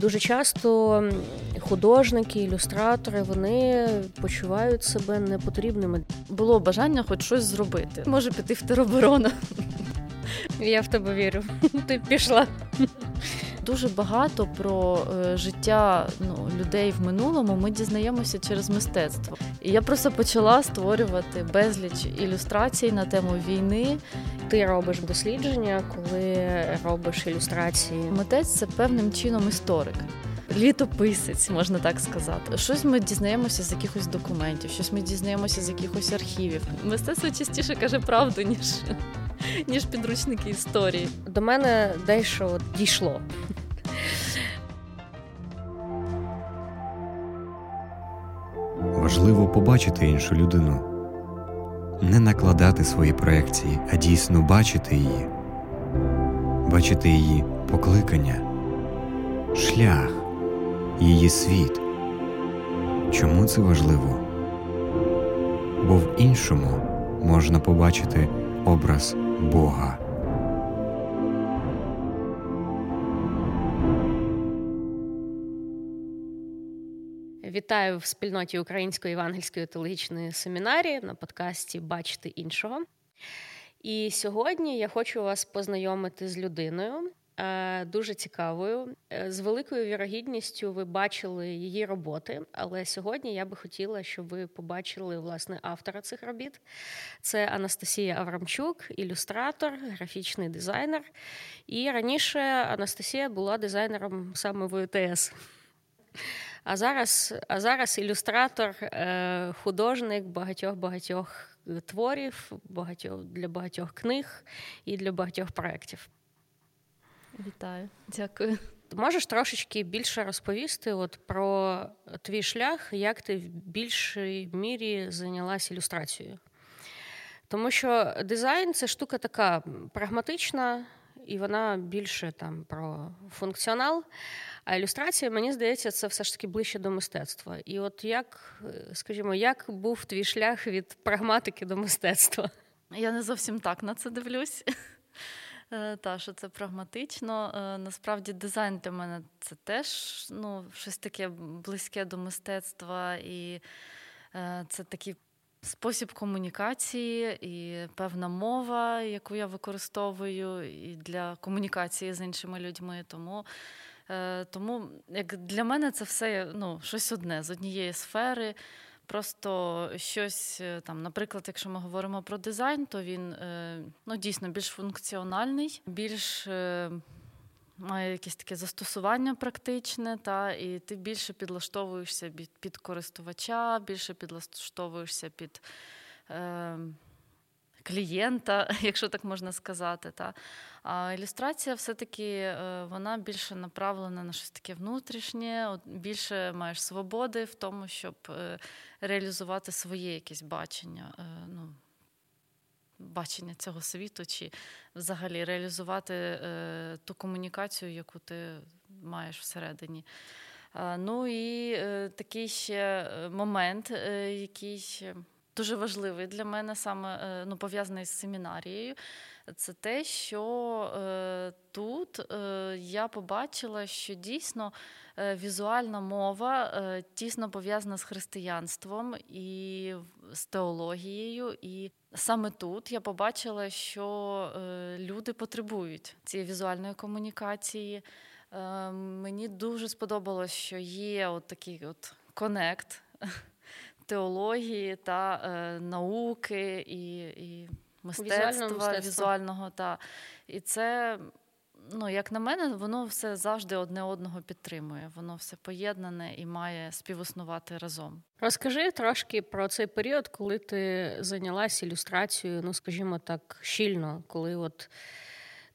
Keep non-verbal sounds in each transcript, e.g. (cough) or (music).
Дуже часто художники, ілюстратори вони почувають себе непотрібними. Було бажання хоч щось зробити. Може піти в тероборону. Я в тебе вірю. (laughs) Ти пішла. Дуже багато про е, життя ну, людей в минулому ми дізнаємося через мистецтво. І я просто почала створювати безліч ілюстрацій на тему війни. Ти робиш дослідження, коли робиш ілюстрації. Митець це певним чином історик. Літописець, можна так сказати. Щось ми дізнаємося з якихось документів, щось ми дізнаємося з якихось архівів. Мистецтво частіше каже правду, ніж ніж підручники історії. До мене дещо дійшло. Важливо побачити іншу людину, не накладати свої проекції, а дійсно бачити її, бачити її покликання, шлях, її світ. Чому це важливо? Бо в іншому можна побачити образ Бога. Вітаю в спільноті Української євангельської теологічної семінарії на подкасті Бачити іншого. І сьогодні я хочу вас познайомити з людиною е, дуже цікавою. Е, з великою вірогідністю ви бачили її роботи, але сьогодні я би хотіла, щоб ви побачили власне автора цих робіт. Це Анастасія Аврамчук, ілюстратор, графічний дизайнер. І раніше Анастасія була дизайнером саме в ОТС. А зараз а зараз ілюстратор, е, художник багатьох-багатьох творів, багатьох для багатьох книг і для багатьох проєктів. Вітаю, дякую. Можеш трошечки більше розповісти от про твій шлях, як ти в більшій мірі зайнялася ілюстрацією? Тому що дизайн це штука така прагматична, і вона більше там про функціонал. А ілюстрація, мені здається, це все ж таки ближче до мистецтва. І от як, скажімо, як був твій шлях від прагматики до мистецтва? Я не зовсім так на це дивлюсь. Е, та, що це прагматично. Е, насправді, дизайн для мене це теж ну, щось таке близьке до мистецтва, і е, це такий спосіб комунікації і певна мова, яку я використовую і для комунікації з іншими людьми. Тому Е, тому як для мене це все ну, щось одне з однієї сфери. Просто щось е, там, наприклад, якщо ми говоримо про дизайн, то він е, ну, дійсно більш функціональний, більш має якесь таке застосування практичне, та, і ти більше підлаштовуєшся під користувача, більше підлаштовуєшся під клієнта, (laughs) якщо так можна сказати. Та. А ілюстрація все-таки е, вона більше направлена на щось таке внутрішнє, більше маєш свободи в тому, щоб е, реалізувати своє якесь бачення. Е, ну, Бачення цього світу, чи взагалі реалізувати е, ту комунікацію, яку ти маєш всередині. Е, ну і е, такий ще момент, який дуже важливий для мене, саме е, ну, пов'язаний з семінарією. Це те, що е, тут е, я побачила, що дійсно е, візуальна мова е, тісно пов'язана з християнством і з теологією. І саме тут я побачила, що е, люди потребують цієї візуальної комунікації. Мені дуже сподобалось, що є от такий от конект теології та е, науки і і мистецтва візуального, візуального. Та. І це, ну, як на мене, воно все завжди одне одного підтримує. Воно все поєднане і має співіснувати разом. Розкажи трошки про цей період, коли ти зайнялася ілюстрацією, ну, скажімо так, щільно, коли от.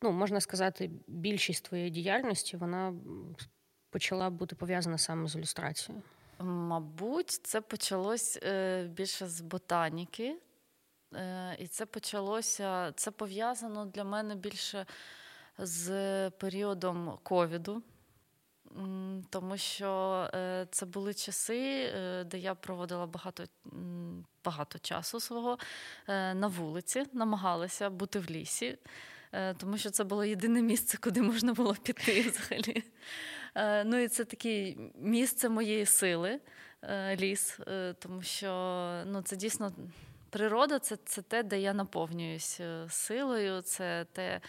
Ну, можна сказати, більшість твоєї діяльності вона почала бути пов'язана саме з ілюстрацією. Мабуть, це почалось е, більше з ботаніки. Е, і це почалося, це пов'язано для мене більше з періодом ковіду, тому що е, це були часи, де я проводила багато багато часу свого на вулиці, намагалася бути в лісі, тому що це було єдине місце, куди можна було піти взагалі. Ну і це таке місце моєї сили, ліс, тому що ну, це дійсно природа це, це те, де я наповнююсь силою, це те.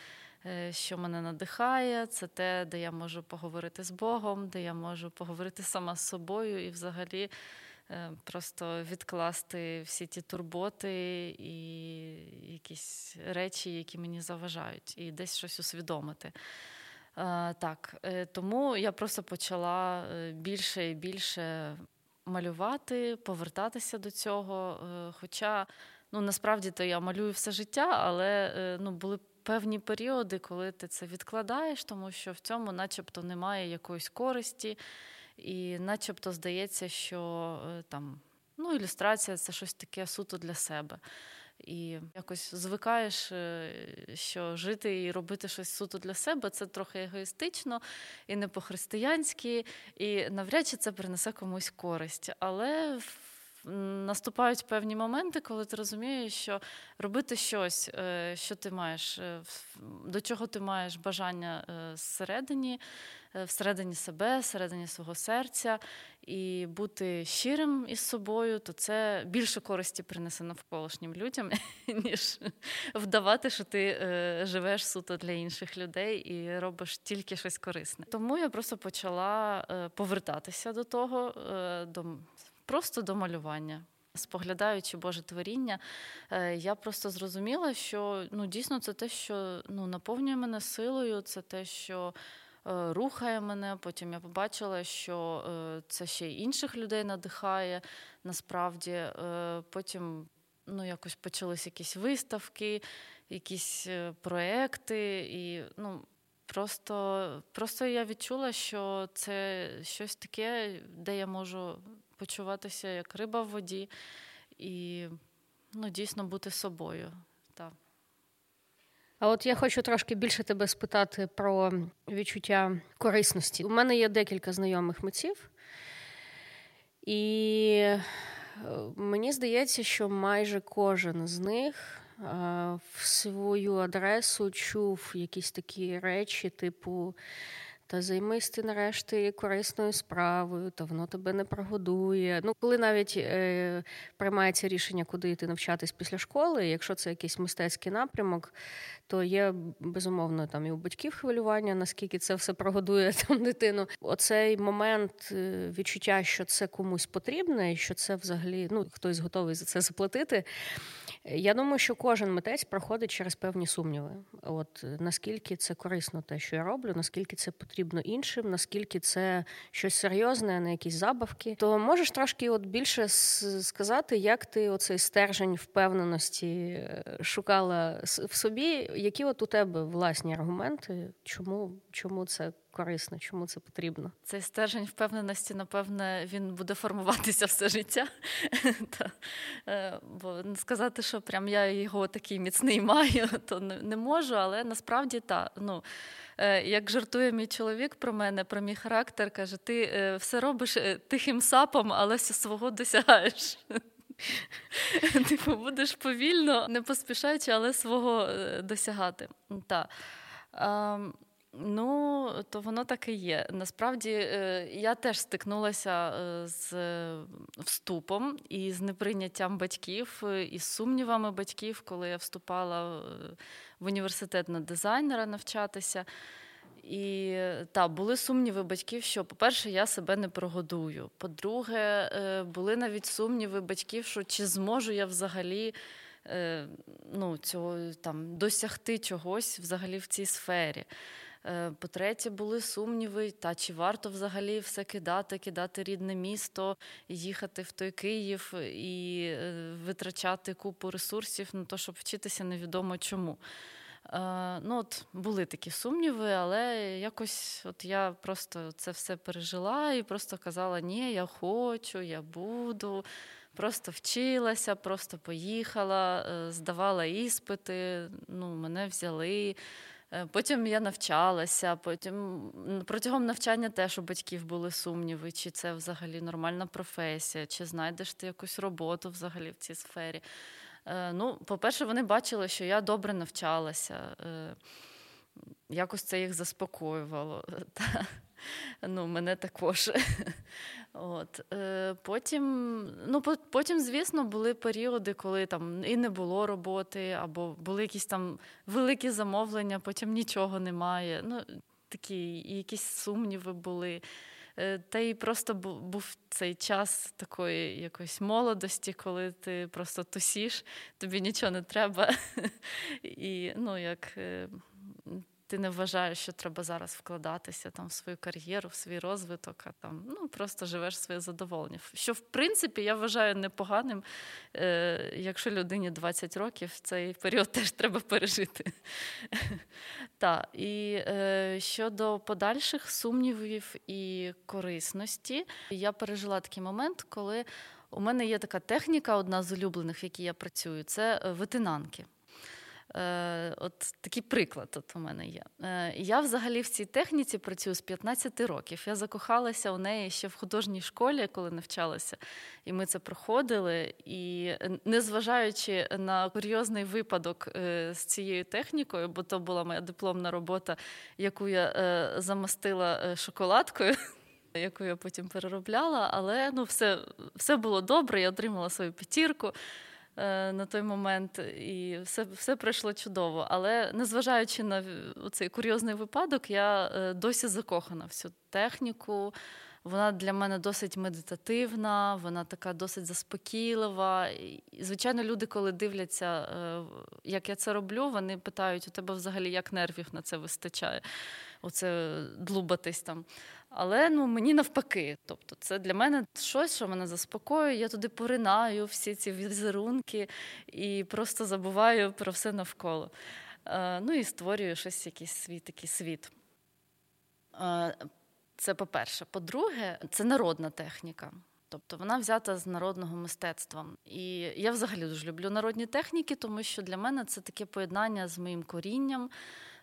Що мене надихає, це те, де я можу поговорити з Богом, де я можу поговорити сама з собою і взагалі Е, просто відкласти всі ті турботи і якісь речі, які мені заважають, і десь щось усвідомити. Е, так, е, тому я просто почала більше і більше малювати, повертатися до цього. Хоча ну, насправді то я малюю все життя, але ну, були певні періоди, коли ти це відкладаєш, тому що в цьому, начебто, немає якоїсь користі. І начебто здається, що е, там ну, ілюстрація це щось таке суто для себе. І якось звикаєш, е, що жити і робити щось суто для себе це трохи егоїстично і не по-християнськи, і навряд чи це принесе комусь користь. Але наступають певні моменти, коли ти розумієш, що робити щось, е, що ти маєш, до чого ти маєш бажання зсередині, Е, всередині себе, всередині свого серця, і бути щирим із собою, то це більше користі принесе навколишнім людям, (laughs) ніж вдавати, що ти е, живеш суто для інших людей і робиш тільки щось корисне. Тому я просто почала е, повертатися до того, до просто до малювання. Споглядаючи Боже творіння, я просто зрозуміла, що ну дійсно це те, що ну наповнює мене силою, це те, що Е, рухає мене. Потім я побачила, що е, це ще й інших людей надихає насправді. Е, потім ну, якось почались якісь виставки, якісь проекти, і ну, просто, просто я відчула, що це щось таке, де я можу почуватися як риба в воді і ну, дійсно бути собою. Так. А от я хочу трошки більше тебе спитати про відчуття корисності. У мене є декілька знайомих митців, і е, мені здається, що майже кожен з них е, в свою адресу чув якісь такі речі, типу. Та займись ти нарешті корисною справою, та воно тебе не прогодує. Ну, коли навіть е, приймається рішення, куди йти навчатись після школи, якщо це якийсь мистецький напрямок, то є безумовно там і у батьків хвилювання, наскільки це все прогодує (laughs) там дитину. Оцей момент е, відчуття, що це комусь потрібне, і що це взагалі ну хтось готовий за це заплатити. Я думаю, що кожен митець проходить через певні сумніви. От наскільки це корисно, те, що я роблю, наскільки це потрібно іншим, наскільки це щось серйозне, а не якісь забавки. То можеш трошки от більше сказати, як ти оцей стержень впевненості е, шукала в собі, які от у тебе власні аргументи, чому, чому це корисно, чому це потрібно? Цей стержень впевненості, напевне, він буде формуватися все життя. (laughs) Е, бо сказати, що прям я його такий міцний (laughs) маю, то не можу, але насправді так. Ну, е, як жартує мій чоловік про мене, про мій характер, каже: ти е, все робиш тихим сапом, але свого досягаєш. (laughs) Типу, будеш повільно, не поспішаючи, але свого досягати. Так. Ну, то воно так і є. Насправді е, я теж стикнулася е, з вступом і з неприйняттям батьків, е, і з сумнівами батьків, коли я вступала в університет на дизайнера навчатися. І так, були сумніви батьків, що, по-перше, я себе не прогодую. По-друге, були навіть сумніви батьків, що чи зможу я взагалі ну, цього там досягти чогось взагалі в цій сфері. Е, по-третє, були сумніви, та чи варто взагалі все кидати, кидати рідне місто, їхати в той Київ і е, витрачати купу ресурсів на те, щоб вчитися невідомо чому. Е, ну, от Були такі сумніви, але якось от я просто це все пережила і просто казала: ні, я хочу, я буду. Просто вчилася, просто поїхала, здавала іспити, ну, мене взяли. Е, потім я навчалася, потім протягом навчання теж у батьків були сумніви, чи це взагалі нормальна професія, чи знайдеш ти якусь роботу взагалі в цій сфері. Е, ну, По-перше, вони бачили, що я добре навчалася, е, якось це їх заспокоювало. (laughs) Ну, мене також. (laughs) От. Е, Потім, ну, потім, звісно, були періоди, коли там і не було роботи, або були якісь там великі замовлення, потім нічого немає. Ну, Такі якісь сумніви були. Е, та й просто був цей час такої якоїсь молодості, коли ти просто тусіш, тобі нічого не треба. (laughs) І ну, як е, ти не вважаєш, що треба зараз вкладатися там в свою кар'єру, в свій розвиток, а там ну просто живеш своє задоволення. Що в принципі я вважаю непоганим, е, якщо людині 20 років, цей період (laughs) теж треба пережити. (laughs) Так, і е, щодо подальших сумнівів і корисності, я пережила такий момент, коли у мене є така техніка, одна з улюблених, в якій я працюю, це е, витинанки. Е, От такий приклад от у мене є. Е, Я взагалі в цій техніці працюю з 15 років. Я закохалася у неї ще в художній школі, коли навчалася, і ми це проходили. І незважаючи на курйозний випадок е, з цією технікою, бо то була моя дипломна робота, яку я е, замастила шоколадкою. (laughs) Яку я потім переробляла, але ну все все було добре, я отримала свою п'ятірку. Е, на той момент, і все все пройшло чудово. Але незважаючи на цей курйозний випадок, я е, досі закохана в цю техніку. Вона для мене досить медитативна, вона така досить заспокійлива. І, Звичайно, люди, коли дивляться, е, як я це роблю, вони питають: у тебе взагалі як нервів на це вистачає? Оце длубатись там. Але ну мені навпаки. Тобто, це для мене щось, що мене заспокоює. Я туди поринаю всі ці візерунки і просто забуваю про все навколо. Е, ну і створюю щось, якийсь свій такий світ. Е, це по-перше. По-друге, це народна техніка. Тобто вона взята з народного мистецтва. І я взагалі дуже люблю народні техніки, тому що для мене це таке поєднання з моїм корінням.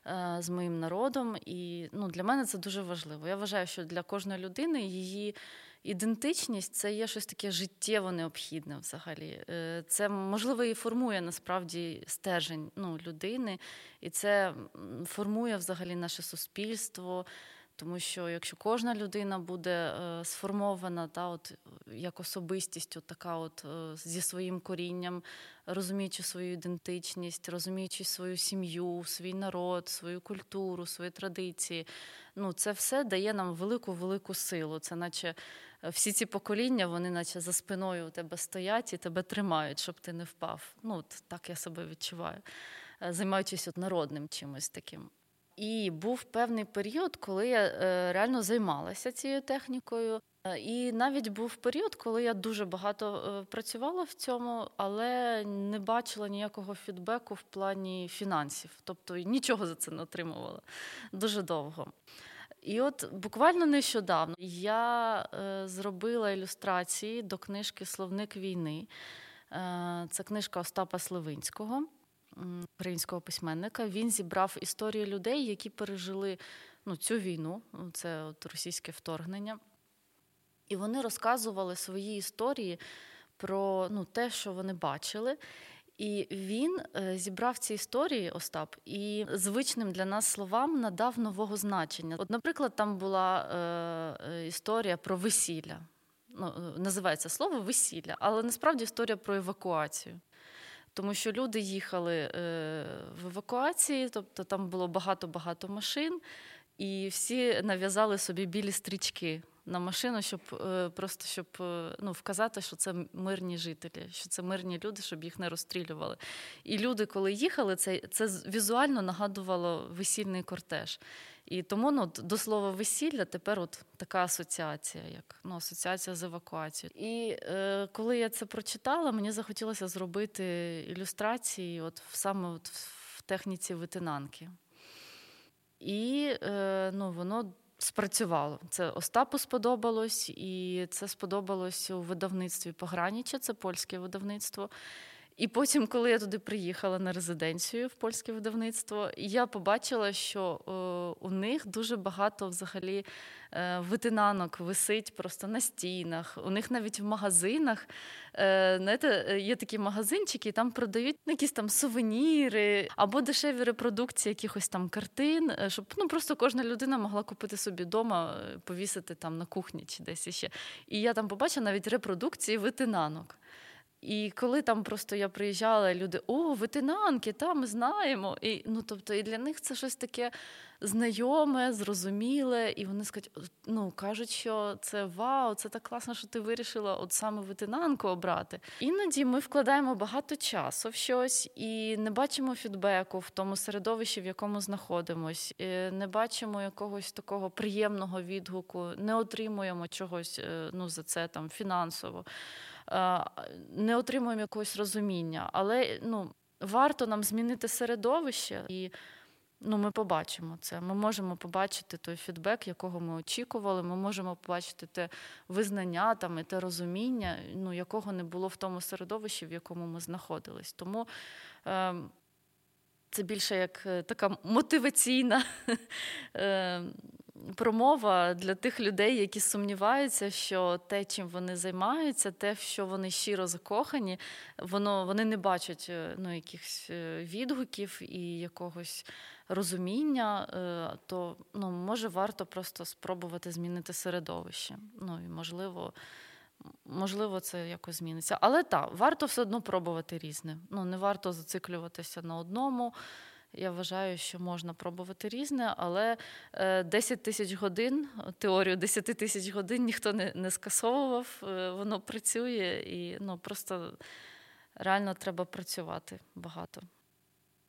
Е, з моїм народом. І ну, для мене це дуже важливо. Я вважаю, що для кожної людини її ідентичність це є щось таке життєво необхідне взагалі. Е, це можливо і формує насправді стержень ну, людини, і це формує взагалі наше суспільство. Тому що якщо кожна людина буде е, сформована та от як особистість, от така от е, зі своїм корінням, розуміючи свою ідентичність, розуміючи свою сім'ю, свій народ, свою культуру, свої традиції, ну це все дає нам велику велику силу. Це наче е, всі ці покоління, вони наче за спиною у тебе стоять і тебе тримають, щоб ти не впав. Ну от так я себе відчуваю, займаючись от народним чимось таким. І був певний період, коли я е, реально займалася цією технікою. Е, і навіть був період, коли я дуже багато е, працювала в цьому, але не бачила ніякого фідбеку в плані фінансів. Тобто нічого за це не отримувала дуже довго. І от буквально нещодавно я зробила ілюстрації до книжки Словник війни. Це книжка Остапа Сливинського українського письменника. Він зібрав історії людей, які пережили ну, цю війну, це от російське вторгнення. І вони розказували свої історії про ну, те, що вони бачили. І він е, зібрав ці історії, Остап, і звичним для нас словам надав нового значення. От, наприклад, там була е, е історія про весілля. Ну, е, Називається слово весілля, але насправді історія про евакуацію. Тому що люди їхали е, в евакуації, тобто там було багато-багато машин, і всі нав'язали собі білі стрічки на машину, щоб е, просто щоб е, ну, вказати, що це мирні жителі, що це мирні люди, щоб їх не розстрілювали. І люди, коли їхали, це це візуально нагадувало весільний кортеж. І тому ну, до слова весілля тепер от така асоціація, як ну, асоціація з евакуацією. І е, коли я це прочитала, мені захотілося зробити ілюстрації от саме от в техніці витинанки. І е, ну, воно спрацювало. Це Остапу сподобалось, і це сподобалось у видавництві Пограніча, це польське видавництво. І потім, коли я туди приїхала на резиденцію в польське видавництво, я побачила, що о, у них дуже багато взагалі е, витинанок висить просто на стінах. У них навіть в магазинах е, знаєте, є такі магазинчики, там продають якісь там сувеніри або дешеві репродукції якихось там картин, щоб ну просто кожна людина могла купити собі вдома, повісити там на кухні чи десь іще. І я там побачила навіть репродукції витинанок. І коли там просто я приїжджала, люди о, ветенанки, та ми знаємо. І ну тобто, і для них це щось таке знайоме, зрозуміле, і вони скажуть, ну кажуть, що це вау, це так класно, що ти вирішила от саме ветенанку обрати. Іноді ми вкладаємо багато часу в щось і не бачимо фідбеку в тому середовищі, в якому знаходимось, не бачимо якогось такого приємного відгуку, не отримуємо чогось е, ну за це там фінансово. Е, не отримуємо якогось розуміння. Але ну, варто нам змінити середовище, і ну, ми побачимо це. Ми можемо побачити той фідбек, якого ми очікували. Ми можемо побачити те визнання там і те розуміння, ну, якого не було в тому середовищі, в якому ми знаходились. Тому. Е, це більше як е, така мотиваційна (laughs) е, промова для тих людей, які сумніваються, що те, чим вони займаються, те, в що вони щиро закохані, воно вони не бачать е, ну, якихось е, відгуків і якогось розуміння, е, то ну, може варто просто спробувати змінити середовище. Ну і можливо. Можливо, це якось зміниться. Але так, варто все одно пробувати різне. Ну, не варто зациклюватися на одному. Я вважаю, що можна пробувати різне, але 10 е, тисяч годин, теорію 10 тисяч годин ніхто не не скасовував, е, воно працює і ну, просто реально треба працювати багато.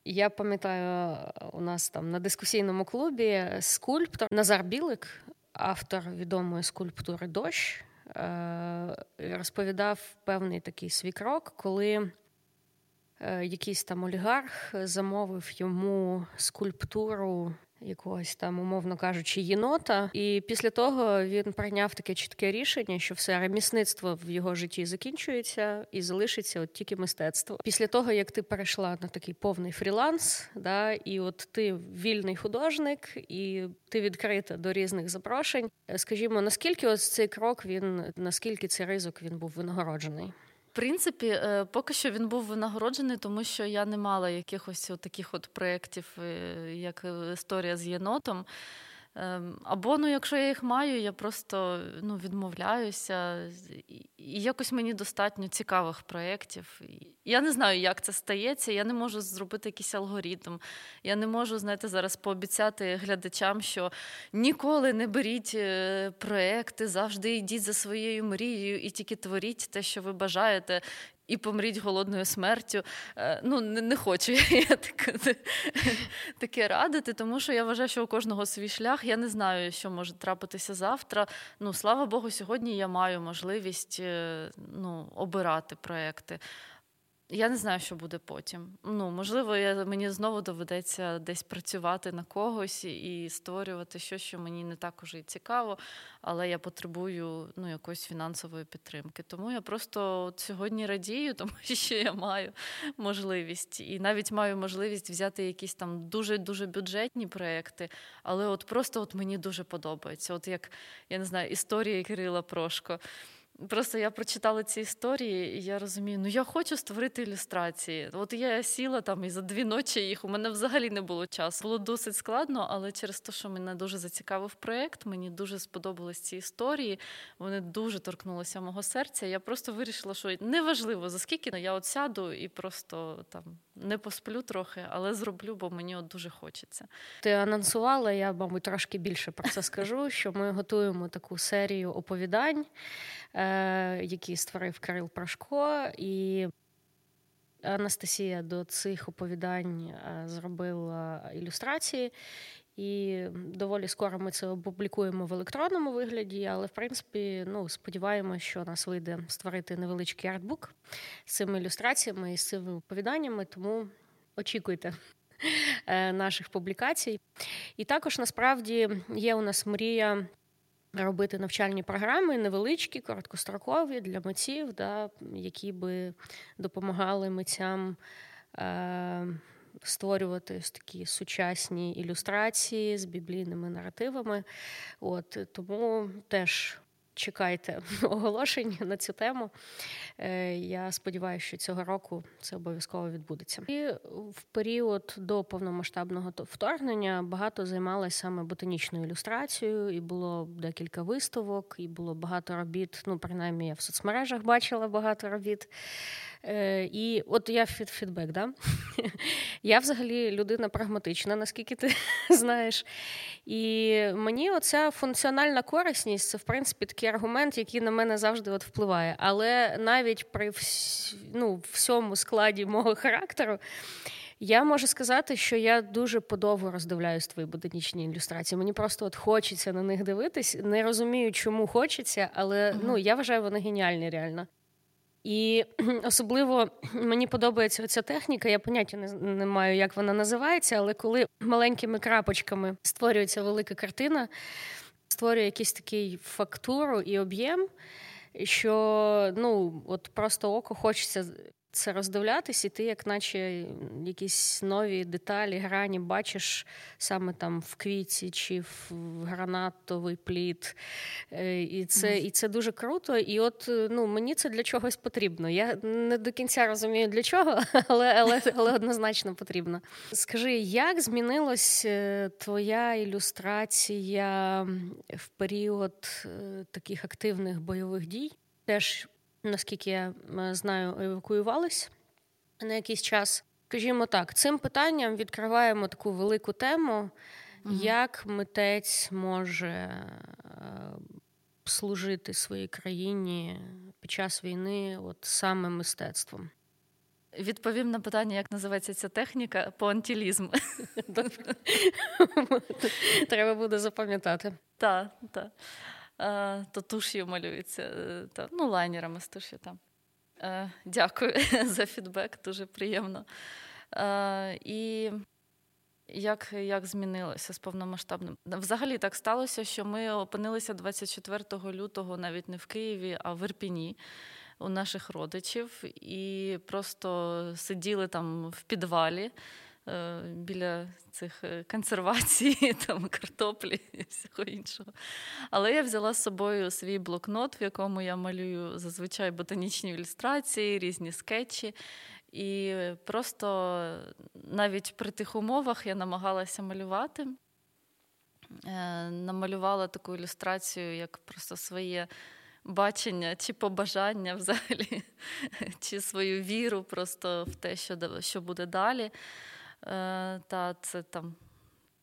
Я пам'ятаю, у нас там на дискусійному клубі скульптор Назар Білик, автор відомої скульптури Дощ, е, розповідав певний такий свій крок, коли. Е, якийсь там олігарх замовив йому скульптуру. Якогось там, умовно кажучи, єнота, і після того він прийняв таке чітке рішення, що все ремісництво в його житті закінчується і залишиться от тільки мистецтво. Після того як ти перейшла на такий повний фріланс, да, і от ти вільний художник, і ти відкрита до різних запрошень. Скажімо, наскільки ось цей крок він наскільки цей ризик він був винагороджений? Принципі, е, поки що він був винагороджений, тому що я не мала якихось таких от проєктів, е, як історія з єнотом. Ем, або ну, якщо я їх маю, я просто ну, відмовляюся. І якось мені достатньо цікавих проєктів. Я не знаю, як це стається. Я не можу зробити якийсь алгоритм. Я не можу, знаєте, зараз пообіцяти глядачам, що ніколи не беріть е, проекти, завжди йдіть за своєю мрією і тільки творіть те, що ви бажаєте і помріть голодною смертю. Е, ну, не, не хочу (laughs) я таке, таке радити, тому що я вважаю, що у кожного свій шлях. Я не знаю, що може трапитися завтра. Ну, слава Богу, сьогодні я маю можливість е, ну, обирати проекти. Я не знаю, що буде потім. Ну, Можливо, я, мені знову доведеться десь працювати на когось і створювати щось, що мені не так уже і цікаво, але я потребую ну, якоїсь фінансової підтримки. Тому я просто сьогодні радію, (laughs) тому що я маю можливість. І навіть маю можливість взяти якісь там дуже-дуже бюджетні проекти, але от просто от мені дуже подобається. От як я не знаю, історія Кирила Прошко. Просто я прочитала ці історії, і я розумію, ну я хочу створити ілюстрації. От я сіла там і за дві ночі їх у мене взагалі не було часу. Було досить складно, але через те, що мене дуже зацікавив проєкт, мені дуже сподобались ці історії. Вони дуже торкнулися мого серця. Я просто вирішила, що неважливо за скільки я от сяду і просто там не посплю трохи, але зроблю, бо мені от дуже хочеться. Ти анонсувала, я мабуть трошки більше про це скажу. (laughs) Що ми готуємо таку серію оповідань. Е, який створив Кирил Прошко, і Анастасія до цих оповідань е, зробила ілюстрації. І доволі скоро ми це опублікуємо в електронному вигляді, але в принципі, ну сподіваємося, що нас вийде створити невеличкий артбук з цими ілюстраціями і з цими оповіданнями. Тому очікуйте е, наших публікацій. І також насправді є у нас мрія робити навчальні програми невеличкі, короткострокові для митців, да, які би допомагали митцям е, створювати такі сучасні ілюстрації з біблійними наративами. От Тому теж чекайте (laughs) оголошень на цю тему. Е, я сподіваюся, що цього року це обов'язково відбудеться. І в період до повномасштабного вторгнення багато займалася саме ботанічною ілюстрацією, і було декілька виставок, і було багато робіт. Ну, принаймні, я в соцмережах бачила багато робіт. Е, І от я фідбек, да? (laughs) я взагалі людина прагматична, наскільки ти (laughs) знаєш. І мені оця функціональна корисність це, в принципі, такий аргумент, який на мене завжди от впливає. Але навіть при вс... ну, всьому складі мого характеру. Я можу сказати, що я дуже подовго роздивляюсь твої ботанічні ілюстрації. Мені просто от хочеться на них дивитись. Не розумію, чому хочеться, але ну я вважаю, вони геніальні реально. І (clears throat) особливо мені подобається ця техніка. Я поняття не, не маю, як вона називається, але коли маленькими крапочками створюється велика картина, створює якийсь такий фактуру і об'єм, що ну, от просто око хочеться це роздивлятись, і ти, як наче якісь нові деталі, грані бачиш саме там в квіті чи в гранатовий плід. Е, і це і це дуже круто. І от ну, мені це для чогось потрібно. Я не до кінця розумію для чого, (laughs) але, але, але однозначно потрібно. Скажи, як змінилась е, твоя ілюстрація в період е, таких активних бойових дій? Теж наскільки я знаю, евакуювались на якийсь час. Скажімо так, цим питанням відкриваємо таку велику тему, угу. як митець може е, служити своїй країні під час війни, от саме мистецтвом. Відповім на питання, як називається ця техніка поантілізм. (laughs) Треба буде запам'ятати. Так, так то туш'ю малюється, е, та, ну, лайнерами з туш'ю там. Е, дякую (laughs) за фідбек, дуже приємно. Е, і як як змінилося з повномасштабним? Взагалі так сталося, що ми опинилися 24 лютого навіть не в Києві, а в Ірпіні у наших родичів, і просто сиділи там в підвалі. Е, біля цих е, консервацій, (laughs) там картоплі і всього іншого. Але я взяла з собою свій блокнот, в якому я малюю зазвичай ботанічні ілюстрації, різні скетчі. І просто навіть при тих умовах я намагалася малювати. Е, намалювала таку ілюстрацію, як просто своє бачення чи побажання взагалі, (laughs) чи свою віру просто в те, що що буде далі. Е, та це там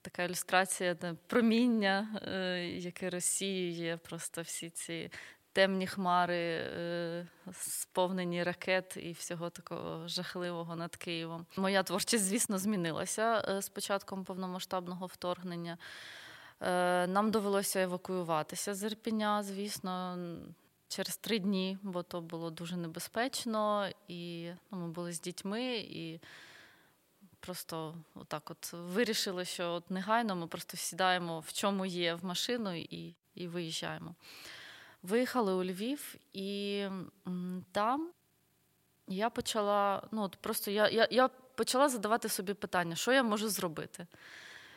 така ілюстрація де проміння, е, яке розсіює просто всі ці темні хмари, е, сповнені ракет і всього такого жахливого над Києвом. Моя творчість, звісно, змінилася з початком повномасштабного вторгнення. Нам довелося евакуюватися з Ірпіня, звісно. Через три дні, бо то було дуже небезпечно, і ну, ми були з дітьми, і просто отак от вирішили, що от негайно ми просто сідаємо в чому є в машину і і виїжджаємо. Виїхали у Львів, і там я почала, ну от просто я, я, я почала задавати собі питання, що я можу зробити.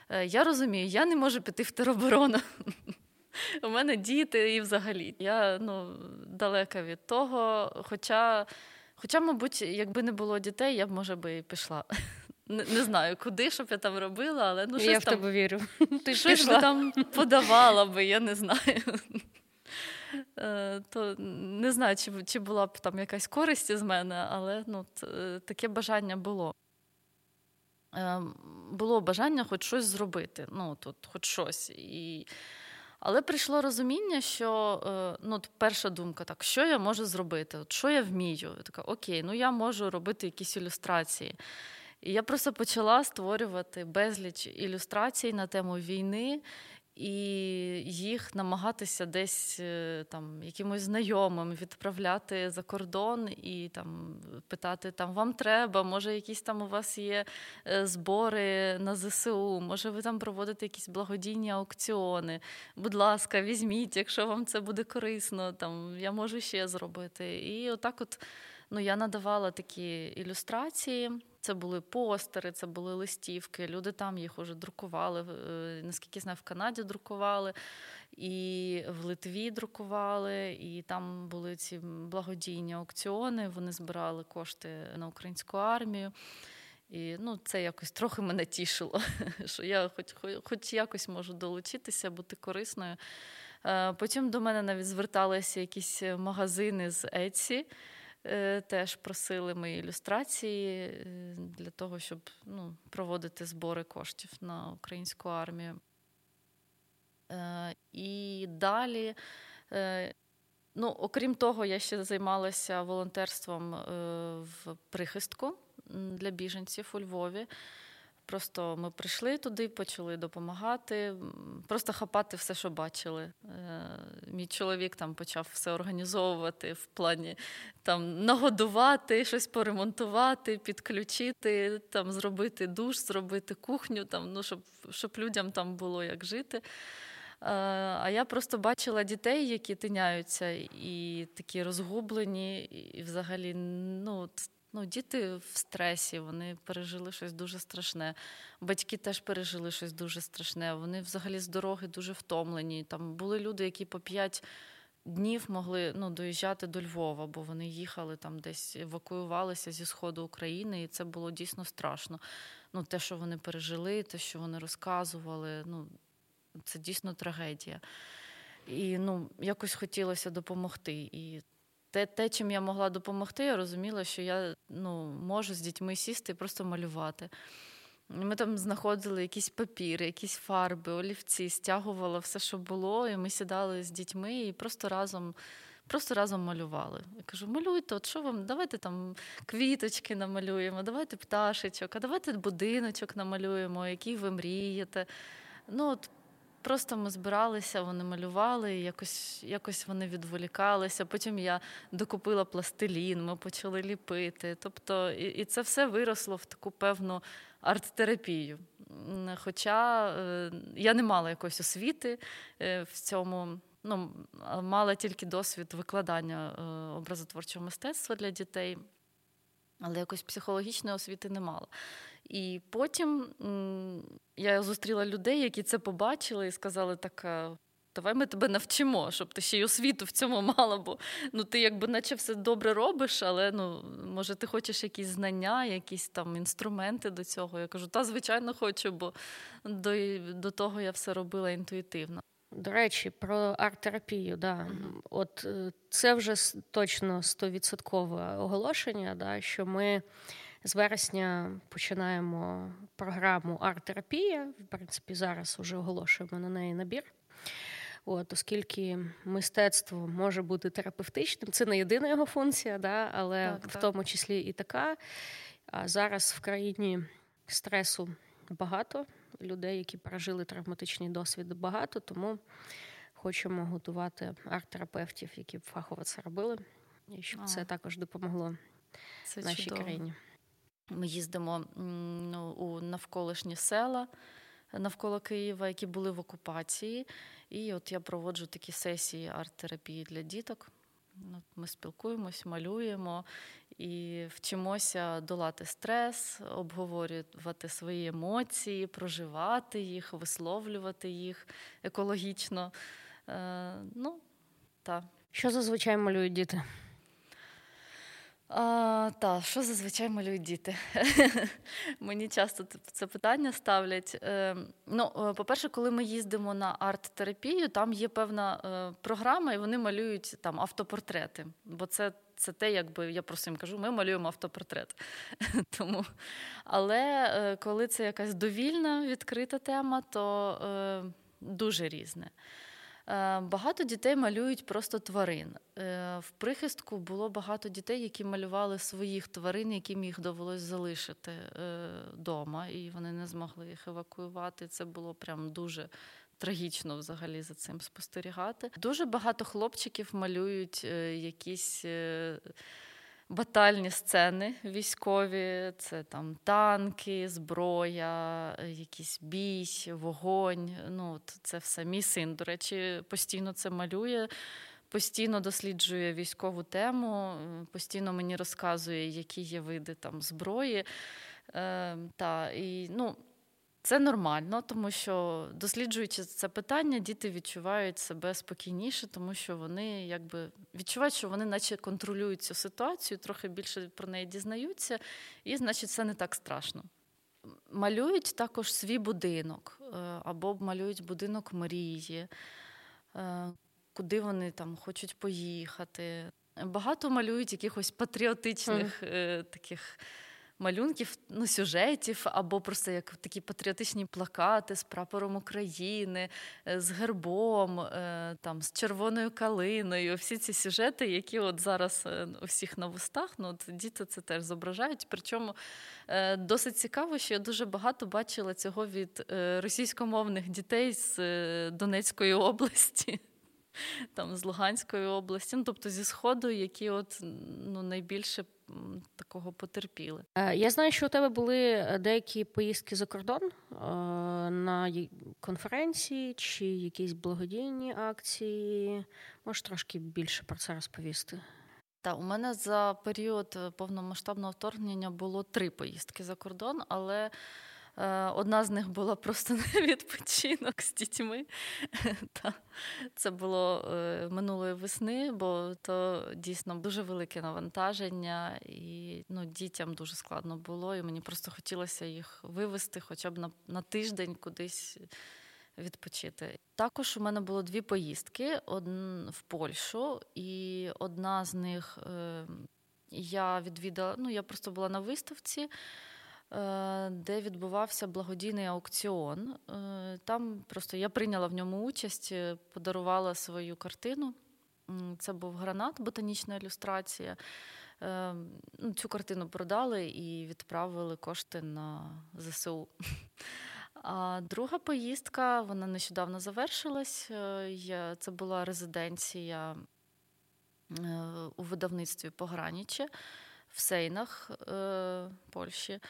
Е, я розумію, я не можу піти в тероборону. У мене діти і взагалі. Я ну, далека від того. Хоча, хоча, мабуть, якби не було дітей, я б, може би, і пішла. Не, не знаю, куди щоб я там робила, але ну щось я в там, тебе вірю. (laughs) Ти щось пішла. би там подавала би, я не знаю. Е, то не знаю, чи чи була б там якась користь з мене, але ну, таке бажання було. Е, було бажання хоч щось зробити, ну, тут, хоч щось. І... Але прийшло розуміння, що е, ну, перша думка, так, що я можу зробити, От Що я вмію? Я така, Окей, ну я можу робити якісь ілюстрації. І я просто почала створювати безліч ілюстрацій на тему війни. І їх намагатися десь е, там якимось знайомим відправляти за кордон і там питати, там вам треба, може, якісь там у вас є е, збори на ЗСУ, може, ви там проводите якісь благодійні аукціони. Будь ласка, візьміть, якщо вам це буде корисно, там я можу ще зробити. І отак, от ну я надавала такі ілюстрації Це були постери, це були листівки. Люди там їх уже друкували. Е, наскільки знаю, в Канаді друкували, і в Литві друкували, і там були ці благодійні аукціони. Вони збирали кошти на українську армію. І ну, це якось трохи мене тішило, (laughs) що я хоч хоч якось можу долучитися, бути корисною. Е, потім до мене навіть зверталися якісь магазини з Etsy, е, теж просили мої ілюстрації е, для того, щоб ну, проводити збори коштів на українську армію. І далі. Ну, окрім того, я ще займалася волонтерством в прихистку для біженців у Львові. Просто ми прийшли туди, почали допомагати, просто хапати все, що бачили. Е, мій чоловік там почав все організовувати в плані там нагодувати, щось поремонтувати, підключити, там зробити душ, зробити кухню, там, ну, щоб щоб людям там було як жити. Е, а я просто бачила дітей, які тиняються, і такі розгублені, і взагалі, ну, Ну, діти в стресі, вони пережили щось дуже страшне. Батьки теж пережили щось дуже страшне. Вони взагалі з дороги дуже втомлені. Там були люди, які по п'ять днів могли ну, доїжджати до Львова, бо вони їхали там десь, евакуювалися зі сходу України, і це було дійсно страшно. Ну, те, що вони пережили, те, що вони розказували, ну це дійсно трагедія. І ну, якось хотілося допомогти. І те, те, чим я могла допомогти, я розуміла, що я ну, можу з дітьми сісти і просто малювати. Ми там знаходили якісь папіри, якісь фарби, олівці, стягували все, що було, і ми сідали з дітьми і просто разом просто разом малювали. Я кажу, малюйте, от що вам, давайте там квіточки намалюємо, давайте пташечок, а давайте будиночок намалюємо, який ви мрієте. Ну, от Просто ми збиралися, вони малювали, якось якось вони відволікалися. Потім я докупила пластилін, ми почали ліпити. Тобто, і, і це все виросло в таку певну арт-терапію. Хоча е, я не мала якоїсь освіти е, в цьому, ну, мала тільки досвід викладання е, образотворчого мистецтва для дітей, але якось психологічної освіти не мала. І потім я зустріла людей, які це побачили і сказали, так. Давай ми тебе навчимо, щоб ти ще й освіту в цьому мала, бо ну ти якби наче все добре робиш, але ну може ти хочеш якісь знання, якісь там інструменти до цього. Я кажу, та звичайно хочу, бо до до того я все робила інтуїтивно. До речі, про арт-терапію, да. Mm-hmm. От е, це вже точно стовідсоткове оголошення, да, що ми. З вересня починаємо програму арт-терапія. В принципі, зараз вже оголошуємо на неї набір. От, Оскільки мистецтво може бути терапевтичним, це не єдина його функція, да, але так, в так. тому числі і така. А зараз в країні стресу багато, людей, які пережили травматичний досвід, багато, тому хочемо готувати арт-терапевтів, які б фахово це робили, і щоб а. це також допомогло це нашій чудово. країні. Ми їздимо ну, у навколишні села навколо Києва, які були в окупації. І от я проводжу такі сесії арт-терапії для діток. Ми спілкуємось, малюємо і вчимося долати стрес, обговорювати свої емоції, проживати їх, висловлювати їх екологічно. Е, ну, та. Що зазвичай малюють діти? А, Та, що зазвичай малюють діти? (laughs) Мені часто це питання ставлять. Е, ну, е, По-перше, коли ми їздимо на арт-терапію, там є певна е, програма, і вони малюють там автопортрети. Бо це це те, якби я просто їм кажу, ми малюємо автопортрет. (laughs) Тому. Але коли це якась довільна відкрита тема, то дуже різне. Е, багато дітей малюють просто тварин. Е, в прихистку було багато дітей, які малювали своїх тварин, яким їх довелось залишити вдома, е, і вони не змогли їх евакуювати. Це було прям дуже. Трагічно взагалі за цим спостерігати. Дуже багато хлопчиків малюють якісь батальні сцени військові, це там танки, зброя, якийсь бій, вогонь. Ну, Це все мій син, до речі, постійно це малює. Постійно досліджує військову тему, постійно мені розказує, які є види там зброї. Е, та, і, ну, Це нормально, тому що досліджуючи це питання, діти відчувають себе спокійніше, тому що вони якби відчувають, що вони, наче контролюють цю ситуацію, трохи більше про неї дізнаються, і, значить, це не так страшно. Малюють також свій будинок е, або малюють будинок мрії, е, куди вони там хочуть поїхати. Багато малюють якихось патріотичних mm. таких малюнків, ну, сюжетів, або просто як такі патріотичні плакати з прапором України, е, з гербом, е, там, з червоною калиною. Всі ці сюжети, які от зараз е, у всіх на вустах, ну, от діти це теж зображають. Причому досить цікаво, що я дуже багато бачила цього від російськомовних дітей з Донецької області. (laughs) Там з Луганської області, ну тобто зі Сходу, які от ну найбільше такого потерпіли. Е, я знаю, що у тебе були е, деякі поїздки за кордон е, на конференції чи якісь благодійні акції. Можеш трошки більше про це розповісти? Та у мене за період повномасштабного вторгнення було три поїздки за кордон, але одна з них була просто (laughs) на відпочинок з дітьми. (laughs) Це було е, минулої весни, бо то дійсно дуже велике навантаження, і ну, дітям дуже складно було. І мені просто хотілося їх вивезти хоча б на, на тиждень кудись. Відпочити. Також у мене було дві поїздки: одна в Польщу, і одна з них е, я відвідала. Ну, я просто була на виставці. Е, де відбувався благодійний аукціон. Е, там просто я прийняла в ньому участь, е, подарувала свою картину. Це був гранат, ботанічна ілюстрація. Ну, цю картину продали і відправили кошти на ЗСУ. (laughs) А друга поїздка вона нещодавно завершилась. Це була резиденція у видавництві Пограніче в Сейнах Польщі.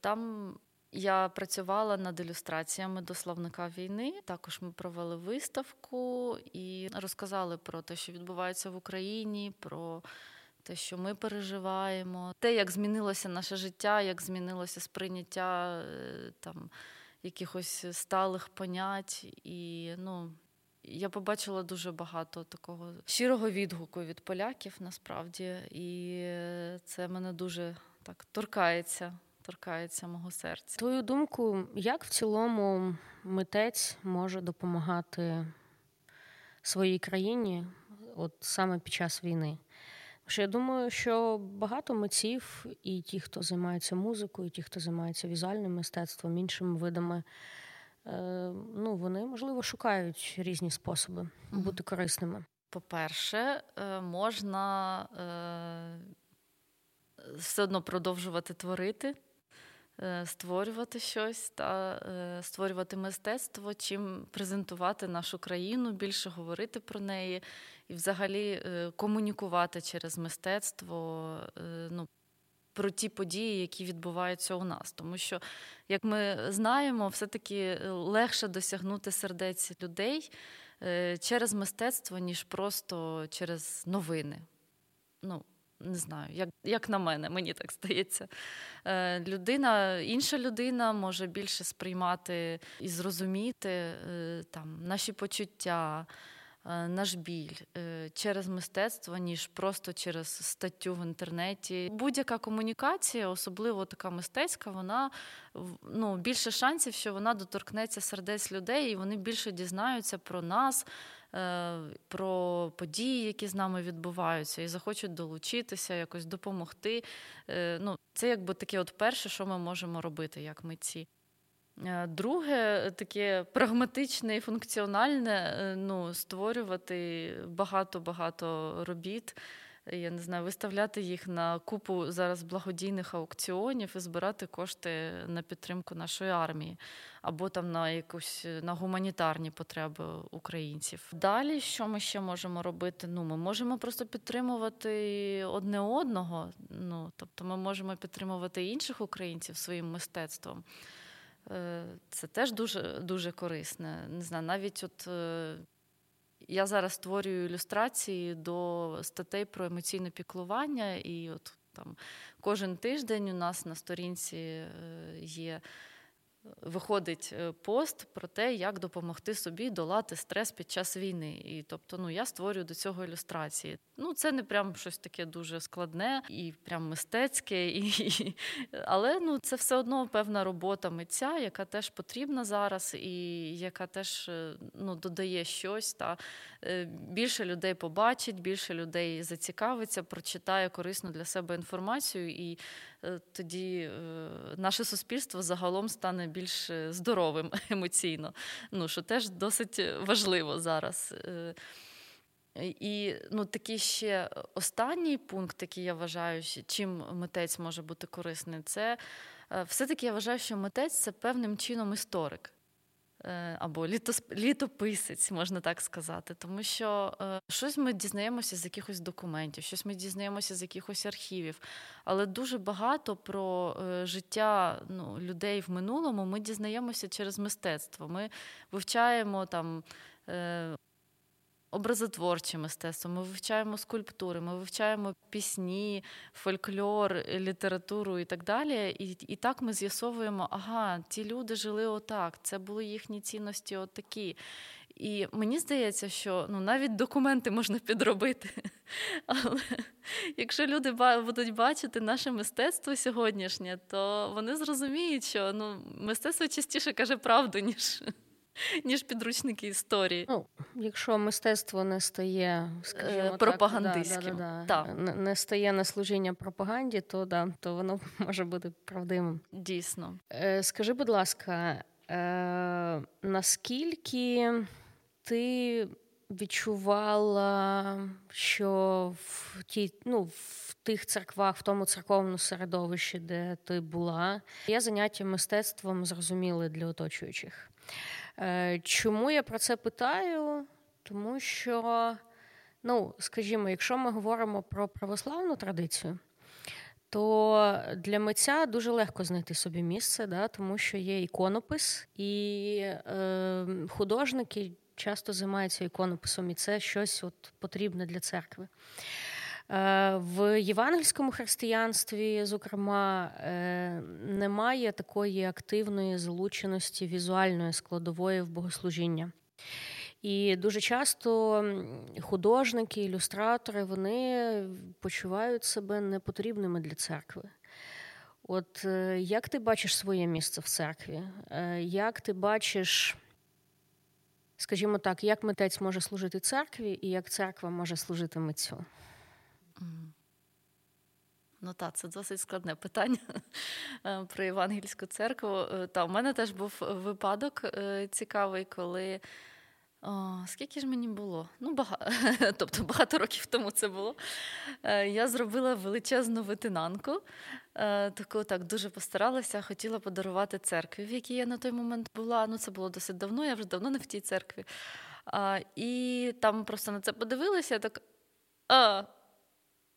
Там я працювала над ілюстраціями до словника війни. Також ми провели виставку і розказали про те, що відбувається в Україні, про те, що ми переживаємо, те, як змінилося наше життя, як змінилося сприйняття е, там якихось сталих понять. І ну, я побачила дуже багато такого щирого відгуку від поляків насправді, і це мене дуже так торкається торкається мого серця. Твою думку, як в цілому митець може допомагати своїй країні, от саме під час війни? Що я думаю, що багато митців, і ті, хто займається музикою, і ті, хто займається візуальним мистецтвом, іншими видами, е, ну вони можливо шукають різні способи бути корисними. По-перше, е, можна е, все одно продовжувати творити. Е, створювати щось та е, створювати мистецтво, чим презентувати нашу країну, більше говорити про неї і взагалі е, комунікувати через мистецтво. ну, про ті події, які відбуваються у нас, тому що, як ми знаємо, все-таки легше досягнути сердець людей через мистецтво, ніж просто через новини. Ну, не знаю, як як на мене, мені так здається. Е, Людина, інша людина може більше сприймати і зрозуміти е, там наші почуття, е, наш біль е, через мистецтво, ніж просто через статтю в інтернеті. Будь-яка комунікація, особливо така мистецька, вона ну, більше шансів, що вона доторкнеться сердець людей, і вони більше дізнаються про нас. Е, про події, які з нами відбуваються, і захочуть долучитися, якось допомогти. Е, ну, Це якби таке от перше, що ми можемо робити як митці. Е, друге, таке прагматичне і функціональне ну, створювати багато-багато робіт я не знаю, виставляти їх на купу зараз благодійних аукціонів і збирати кошти на підтримку нашої армії або там на якусь на гуманітарні потреби українців. Далі, що ми ще можемо робити? Ну, ми можемо просто підтримувати одне одного. Ну тобто, ми можемо підтримувати інших українців своїм мистецтвом. Е, це теж дуже дуже корисне. Не знаю, навіть от е, я зараз створюю ілюстрації до статей про емоційне піклування, і от Там Кожен тиждень у нас на сторінці є виходить е, пост про те, як допомогти собі долати стрес під час війни. І тобто, ну я створюю до цього ілюстрації. Ну, це не прям щось таке дуже складне і прям мистецьке, (laughs) і, але ну це все одно певна робота митця, яка теж потрібна зараз, і яка теж е, ну, додає щось. Та більше людей побачить, більше людей зацікавиться, прочитає корисну для себе інформацію і. Е, тоді е, наше суспільство загалом стане більш е, здоровим (laughs) емоційно, ну що теж досить важливо зараз. І ну, такий ще останній пункт, який я вважаю, чим митець може бути корисний, це все-таки я вважаю, що митець це певним чином історик. Е, або літописець, можна так сказати, тому що е, щось ми дізнаємося з якихось документів, щось ми дізнаємося з якихось архівів. Але дуже багато про е, життя ну, людей в минулому ми дізнаємося через мистецтво. Ми вивчаємо там образотворче мистецтво, ми вивчаємо скульптури, ми вивчаємо пісні, фольклор, літературу і так далі. І і так ми з'ясовуємо, ага, ті люди жили отак, це були їхні цінності отакі. І мені здається, що ну, навіть документи можна підробити. (laughs) Але якщо люди будуть бачити наше мистецтво сьогоднішнє, то вони зрозуміють, що ну, мистецтво частіше каже правду, ніж (laughs) ніж підручники історії. Ну, Якщо мистецтво не стає скажімо пропагандистським, так, да, да, да, не стає на служіння пропаганді, то да, то воно (laughs) може бути правдивим. Дійсно. Е, скажи, будь ласка, е, наскільки ти відчувала, що в ті, ну, в тих церквах, в тому церковному середовищі, де ти була, є заняття мистецтвом зрозуміли для оточуючих. Е, чому я про це питаю? Тому що, ну, скажімо, якщо ми говоримо про православну традицію, то для митця дуже легко знайти собі місце, да, тому що є іконопис, і е, художники часто займаються іконописом, і це щось от потрібне для церкви. Е, в євангельському християнстві, зокрема, е, немає такої активної залученості візуальної складової в богослужіння. І дуже часто художники, ілюстратори вони почувають себе непотрібними для церкви. От е, як ти бачиш своє місце в церкві? Як ти бачиш, скажімо так, як митець може служити церкві і як церква може служити митцю? Ну так, це досить складне питання (laughs) е, про Євангельську церкву. Е, та, у мене теж був випадок е, цікавий, коли. О, Скільки ж мені було? Ну, багато, (laughs) тобто багато років тому це було. Я зробила величезну витинанку, таку так дуже постаралася, хотіла подарувати церкві, в якій я на той момент була. Ну, це було досить давно, я вже давно не в тій церкві. І там просто на це подивилася, так. А,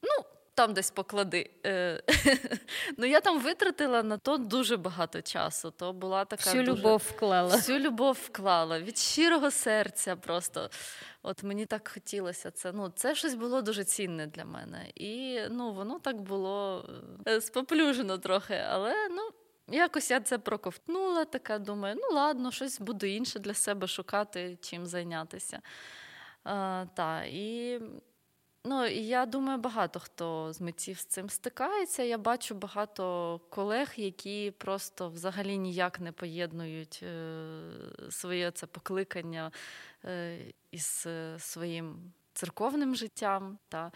Ну, там десь поклади. Е, (laughs) ну, я там витратила на то дуже багато часу. То була така Всю дуже... любов вклала. Всю любов вклала від щирого серця. Просто от мені так хотілося це. Ну, це щось було дуже цінне для мене. І ну, воно так було е, споплюжено трохи. Але ну. Якось я це проковтнула, така думаю, ну ладно, щось буду інше для себе шукати, чим зайнятися. А, та, І Ну, я думаю, багато хто з митців з цим стикається. Я бачу багато колег, які просто взагалі ніяк не поєднують е, своє це покликання е, із е, своїм церковним життям. Та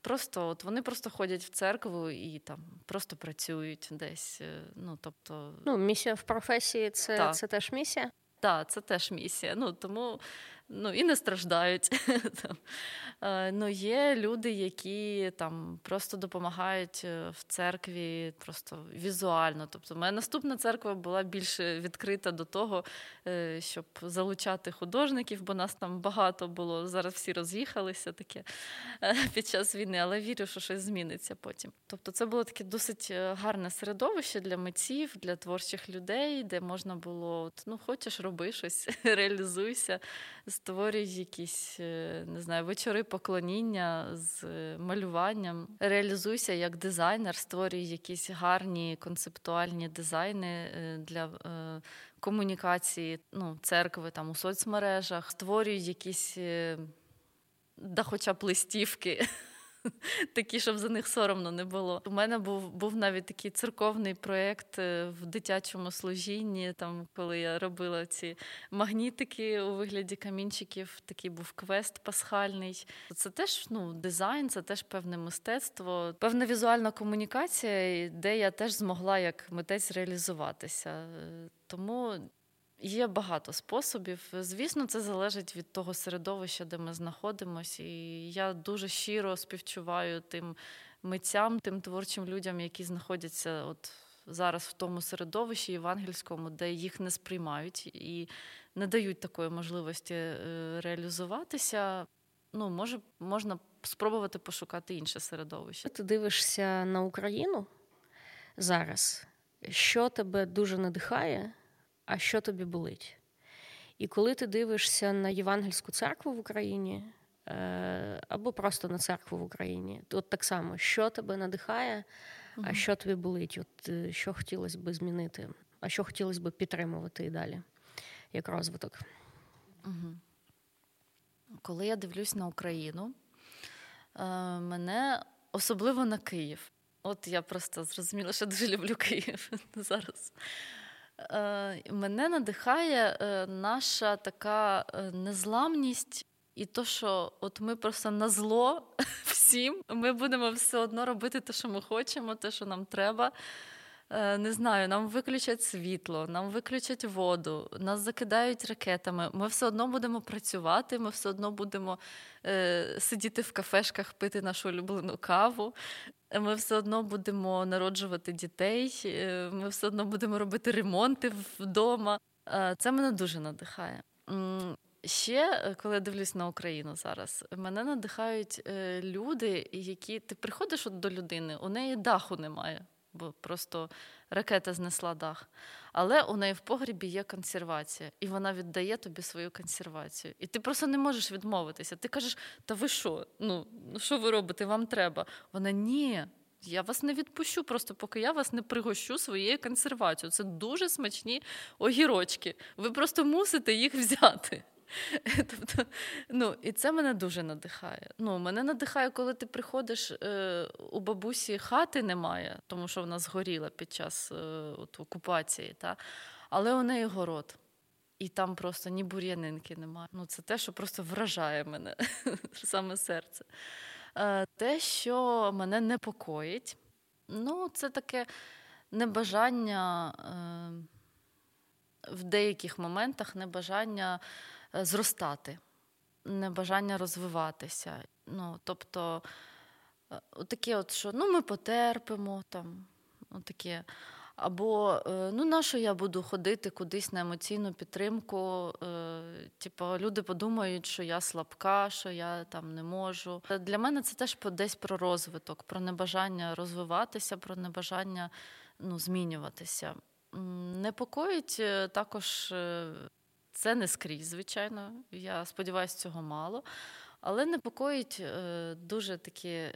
Просто от вони просто ходять в церкву і там просто працюють десь. Ну, тобто... Ну, місія в професії це, це теж місія? Так, це теж місія. Ну, Тому ну, і не страждають. (laughs) Е, ну, Є люди, які там просто допомагають е, в церкві просто візуально. Тобто, моя наступна церква була більш відкрита до того, е, щоб залучати художників, бо нас там багато було. Зараз всі роз'їхалися таке (laughs) під час війни, але вірю, що щось зміниться потім. Тобто, це було таке досить гарне середовище для митців, для творчих людей, де можна було ну, хочеш роби щось, (laughs) реалізуйся створюю якісь е, не знаю, вечори поклоніння з малюванням. Реалізуюся як дизайнер, створюю якісь гарні концептуальні дизайни е, для е, комунікації ну, церкви там у соцмережах, створюю якісь да хоча б листівки. (laughs) такі, щоб за них соромно не було. У мене був був навіть такий церковний проєкт е, в дитячому служінні, там коли я робила ці магнітики у вигляді камінчиків, такий був квест пасхальний. Це теж ну, дизайн, це теж певне мистецтво, певна візуальна комунікація, де я теж змогла як митець реалізуватися. Е, тому Є багато способів. Звісно, це залежить від того середовища, де ми знаходимося. І я дуже щиро співчуваю тим митцям, тим творчим людям, які знаходяться от зараз в тому середовищі євангельському, де їх не сприймають і не дають такої можливості е, реалізуватися. Ну, може, можна спробувати пошукати інше середовище. Ти дивишся на Україну зараз, що тебе дуже надихає а що тобі болить. І коли ти дивишся на Євангельську церкву в Україні е, або просто на церкву в Україні, то от так само, що тебе надихає, а що тобі болить, от е, що хотілося б змінити, а що хотілося б підтримувати і далі, як розвиток. Угу. Коли я дивлюсь на Україну, е, мене особливо на Київ. От я просто зрозуміла, що дуже люблю Київ (laughs) зараз. Е, мене надихає е, наша така е, незламність. І то, що от ми просто на зло (laughs) всім, ми будемо все одно робити те, що ми хочемо, те, що нам треба. Не знаю, нам виключать світло, нам виключать воду, нас закидають ракетами. Ми все одно будемо працювати, ми все одно будемо е, сидіти в кафешках, пити нашу улюблену каву ми все одно будемо народжувати дітей, е, ми все одно будемо робити ремонти вдома. Е, це мене дуже надихає. Ще е, коли я дивлюсь на Україну зараз, мене надихають люди, які ти приходиш от до людини, у неї даху немає, бо просто ракета знесла дах. Але у неї в погрібі є консервація, і вона віддає тобі свою консервацію. І ти просто не можеш відмовитися. Ти кажеш, та ви що? Ну, ну що ви робите? Вам треба. Вона ні. Я вас не відпущу, просто поки я вас не пригощу своєю консервацією. Це дуже смачні огірочки. Ви просто мусите їх взяти. (laughs) Тобто, ну, І це мене дуже надихає. Ну, Мене надихає, коли ти приходиш, е, у бабусі хати немає, тому що вона згоріла під час е, от, окупації, та? але у неї город. І там просто ні бур'янинки немає. Ну, Це те, що просто вражає мене, (laughs) саме серце. Е, те, що мене непокоїть, ну, це таке небажання. Е, в деяких моментах небажання зростати, небажання розвиватися. Ну, Тобто, е, таке, от, що ну, ми потерпимо там, таке. Або е, ну, на що я буду ходити кудись на емоційну підтримку? Типу, люди подумають, що я слабка, що я там не можу. Для мене це теж десь про розвиток, про небажання розвиватися, про небажання ну, змінюватися. Непокоїть також це не скрізь, звичайно. Я сподіваюся, цього мало. Але непокоїть е, дуже таке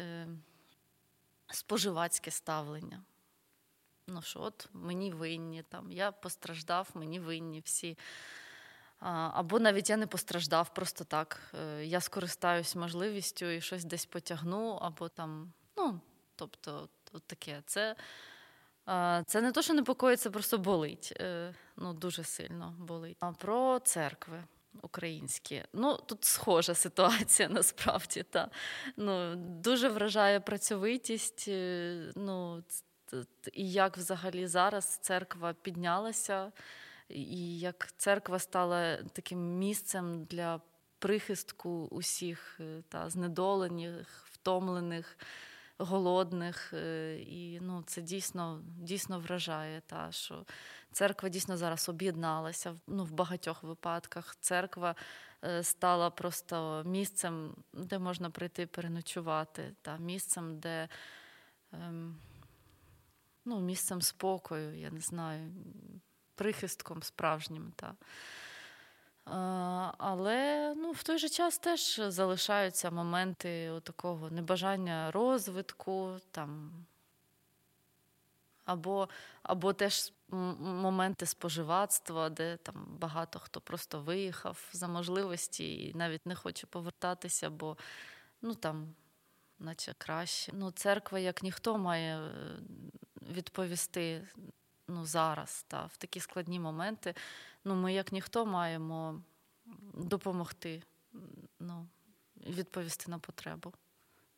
споживацьке ставлення. Ну що, от мені винні, там, я постраждав, мені винні всі. Або навіть я не постраждав просто так. Е, я скористаюсь можливістю і щось десь потягну, або там, ну, тобто, от таке. Це це не то, що непокоїть, це просто болить. Е, ну, дуже сильно болить. А про церкви українські. Ну, тут схожа ситуація (laughs) насправді. Та. Ну, Дуже вражає працьовитість. Е, ну, І як взагалі зараз церква піднялася, і як церква стала таким місцем для прихистку усіх е, та знедолених, втомлених голодних. Е, і ну, це дійсно дійсно вражає. Та, що Церква дійсно зараз об'єдналася ну, в багатьох випадках. Церква е, стала просто місцем, де можна прийти переночувати, та, місцем, де ем, ну, місцем спокою, я не знаю, прихистком справжнім. Та. Але ну, в той же час теж залишаються моменти такого небажання розвитку, там, або або теж моменти споживацтва, де там багато хто просто виїхав за можливості і навіть не хоче повертатися, бо ну там, наче краще. Ну, Церква, як ніхто, має е, відповісти ну, зараз, та, в такі складні моменти. Ну, Ми, як ніхто, маємо допомогти ну, відповісти на потребу.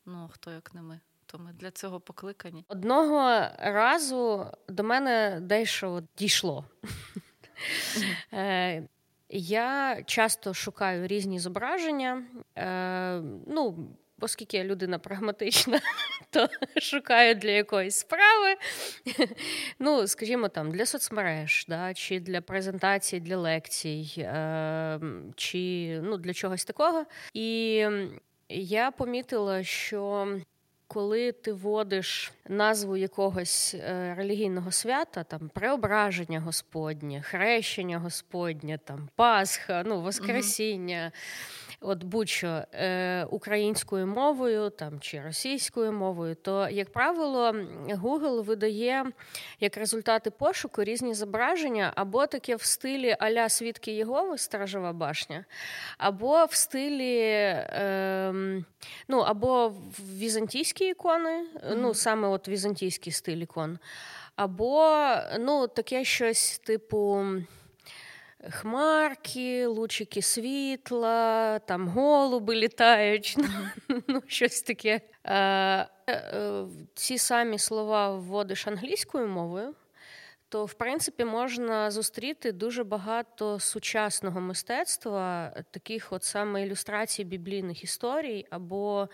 Ну, хто як не ми. То ми для цього покликані. Одного разу до мене дещо дійшло. Е, я часто шукаю різні зображення. Е, ну, оскільки я людина прагматична, то (laughs) шукаю для якоїсь справи. (laughs) Ну, скажімо, там для соцмереж, да, чи для презентацій, для лекцій, е, чи ну, для чогось такого. І я помітила, що. Коли ти вводиш назву якогось е, релігійного свята, там преображення Господнє, хрещення Господнє, там Пасха, ну Воскресіння, от будь-що е, українською мовою там чи російською мовою, то, як правило, Google видає як результати пошуку різні зображення, або таке в стилі Аля Свідки Єгови, Стражова башня, або в стилі е, ну, або в візантійські ікони, mm-hmm. ну саме от візантійський стиль ікон, або ну, таке щось типу хмарки, лучики світла, там голуби літають, (laughs) ну, щось таке. Е, е, ці самі слова вводиш англійською мовою. То, в принципі, можна зустріти дуже багато сучасного мистецтва, таких от саме ілюстрацій біблійних історій, або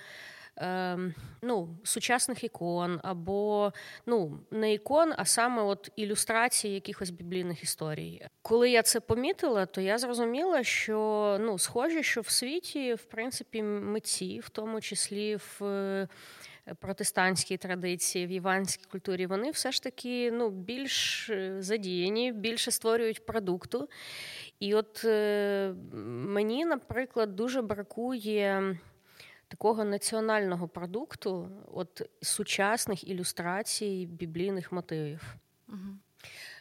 е, ну, сучасних ікон, або ну, не ікон, а саме от ілюстрації якихось біблійних історій. Коли я це помітила, то я зрозуміла, що ну, схоже, що в світі, в принципі, митці, в тому числі в. Е, протестантській традиції, в іванській культурі, вони все ж таки ну, більш е, задіяні, більше створюють продукту. І от е, мені, наприклад, дуже бракує такого національного продукту, от сучасних ілюстрацій біблійних мотивів. Угу.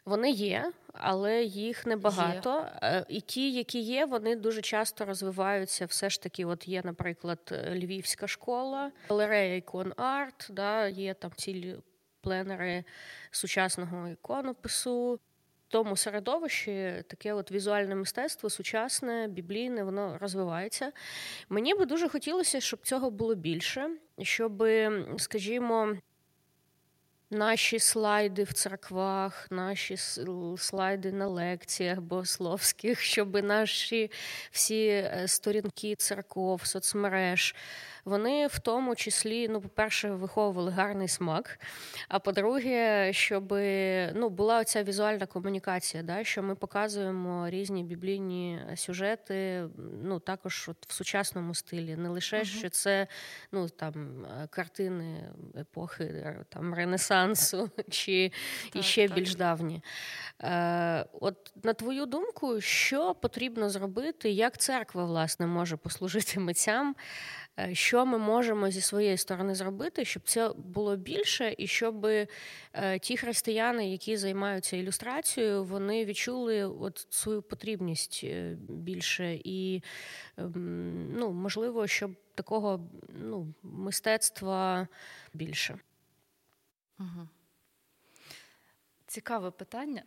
Вони є, але їх небагато. Є. Е, і ті, які є, вони дуже часто розвиваються. Все ж таки, от є, наприклад, Львівська школа, галерея ікон арт, да, є там цілі пленери сучасного іконопису тому середовищі таке от візуальне мистецтво, сучасне, біблійне, воно розвивається. Мені би дуже хотілося, щоб цього було більше, щоб, скажімо, Наші слайди в церквах, наші слайди на лекціях богословських, (laughs) щоб наші всі е, сторінки церков, соцмереж вони в тому числі, ну, по-перше, виховували гарний смак. А по-друге, щоб ну, була оця візуальна комунікація, да, що ми показуємо різні біблійні сюжети, ну також от в сучасному стилі. Не лише uh-huh. що це ну, там, картини епохи там, Ренесансу (laughs) чи так, іще так. більш давні. Е, От на твою думку, що потрібно зробити, як церква власне може послужити митцям? Е, що ми можемо зі своєї сторони зробити, щоб це було більше, і щоб е, ті християни, які займаються ілюстрацією, вони відчули от свою потрібність е, більше, і ем, ну, можливо, щоб такого ну, мистецтва більше. Угу. Цікаве питання.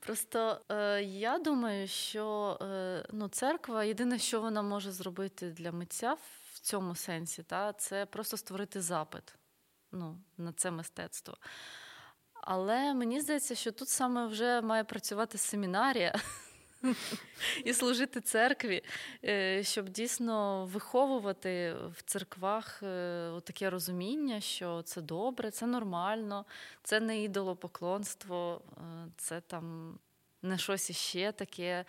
Просто е, я думаю, що е, ну, церква єдине, що вона може зробити для митця в цьому сенсі, та, це просто створити запит ну, на це мистецтво. Але мені здається, що тут саме вже має працювати семінарія. (laughs) (laughs) І служити церкві, е, щоб дійсно виховувати в церквах е, таке розуміння, що це добре, це нормально, це не ідолопоклонство, е, це там не щось іще таке.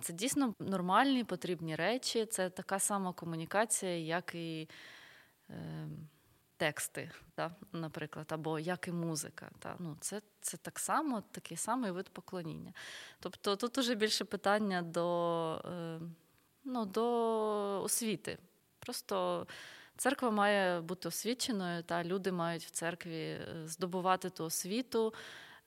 Це дійсно нормальні потрібні речі, це така сама комунікація, як і тексти, та, наприклад, або як і музика. Та. Ну, Це це так само такий самий вид поклоніння. Тобто тут уже більше питання до, е, ну, до освіти. Просто церква має бути освіченою, та люди мають в церкві е, здобувати ту освіту.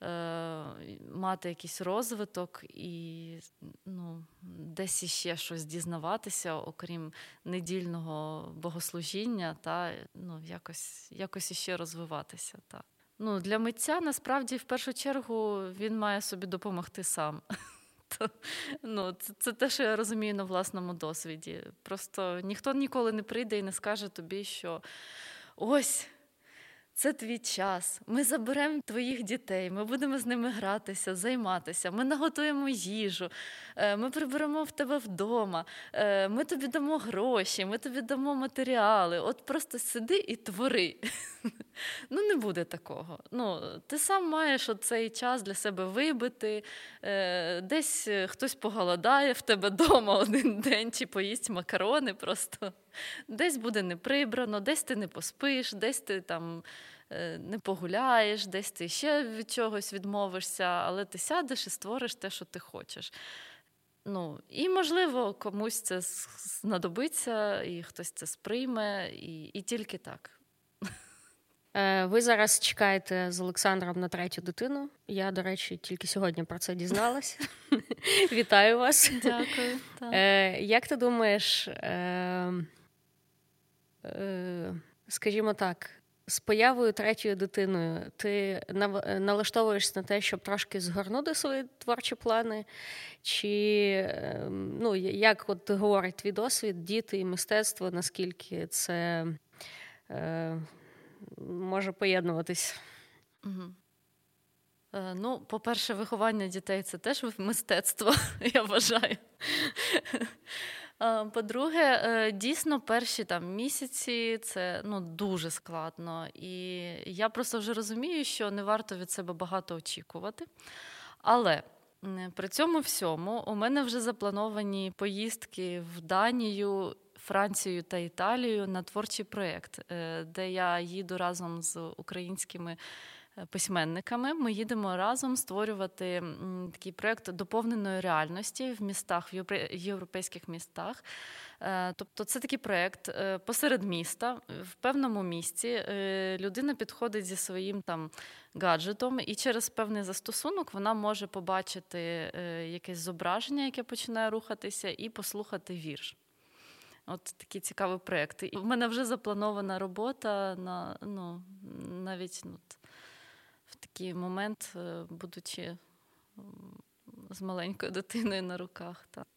Е, мати якийсь розвиток і ну, десь іще щось дізнаватися, окрім недільного богослужіння, та ну, якось якось іще розвиватися. Та. Ну, Для митця насправді в першу чергу він має собі допомогти сам. (laughs) То, ну, Це це те, що я розумію на власному досвіді. Просто ніхто ніколи не прийде і не скаже тобі, що ось це твій час. Ми заберемо твоїх дітей, ми будемо з ними гратися, займатися. Ми наготуємо їжу, е, ми приберемо в тебе вдома, е, ми тобі дамо гроші, ми тобі дамо матеріали. От просто сиди і твори. (laughs) Ну, не буде такого. Ну, Ти сам маєш цей час для себе вибити, е, десь хтось поголодає в тебе вдома один день чи поїсть макарони просто. Десь буде не прибрано, десь ти не поспиш, десь ти там не погуляєш, десь ти ще від чогось відмовишся, але ти сядеш і створиш те, що ти хочеш. Ну, І, можливо, комусь це знадобиться, і хтось це сприйме, і, і тільки так. Е, ви зараз чекаєте з Олександром на третю дитину. Я, до речі, тільки сьогодні про це дізналась. (laughs) Вітаю вас. Дякую. Е, як ти думаєш, Е, скажімо так, з появою третьою дитиною ти налаштовуєшся на те, щоб трошки згорнути свої творчі плани? Чи ем, ну, як от говорить твій досвід, діти і мистецтво, наскільки це е, може поєднуватись? Угу. Ну, по-перше, виховання дітей це теж мистецтво, (laughs) я вважаю. По-друге, е, дійсно, перші там місяці це ну дуже складно, і я просто вже розумію, що не варто від себе багато очікувати. Але при цьому всьому у мене вже заплановані поїздки в Данію. Францію та Італію на творчий проєкт, е, де я їду разом з українськими письменниками. Ми їдемо разом створювати такий проєкт доповненої реальності в містах, в європейських містах. Е, тобто це такий проєкт е, посеред міста, в певному місці людина підходить зі своїм там гаджетом, і через певний застосунок вона може побачити якесь зображення, яке починає рухатися, і послухати вірш. От такі цікаві проєкти. І в мене вже запланована робота на ну, навіть ну, такий момент, е, будучи з маленькою дитиною на руках. Так.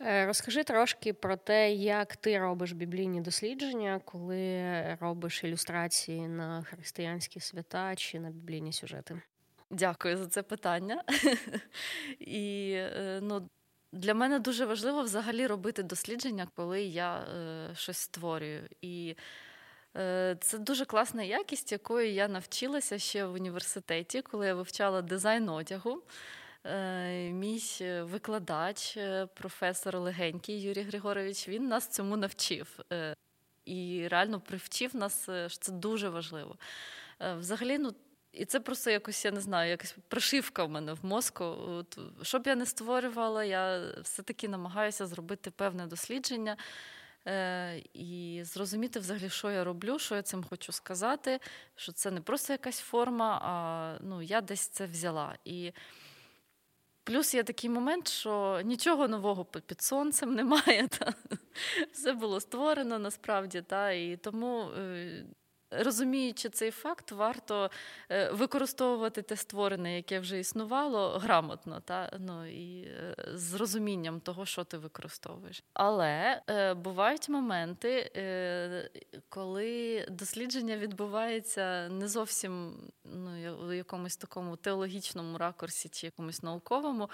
Е, розкажи трошки про те, як ти робиш біблійні дослідження, коли робиш ілюстрації на християнські свята чи на біблійні сюжети. Дякую за це питання. (laughs) І е, ну, для мене дуже важливо взагалі робити дослідження, коли я е, щось створюю. І це дуже класна якість, якої я навчилася ще в університеті, коли я вивчала дизайн одягу. Е, мій викладач, е, професор Легенький Юрій Григорович, він нас цьому навчив і реально привчив нас, що це дуже важливо. Взагалі, ну. І це просто якось, я не знаю, якась прошивка в мене в мозку. От, Що я не створювала, я все-таки намагаюся зробити певне дослідження, Е, і зрозуміти взагалі, що я роблю, що я цим хочу сказати, що це не просто якась форма, а ну, я десь це взяла. І Плюс є такий момент, що нічого нового під сонцем немає. (laughs) Та? Все було створено насправді. Та? І тому е, розуміючи цей факт, варто е, використовувати те створене, яке вже існувало, грамотно, та ну і е, з розумінням того, що ти використовуєш. Але е, бувають моменти, е, коли дослідження відбувається не зовсім ну, в якомусь такому теологічному ракурсі чи якомусь науковому.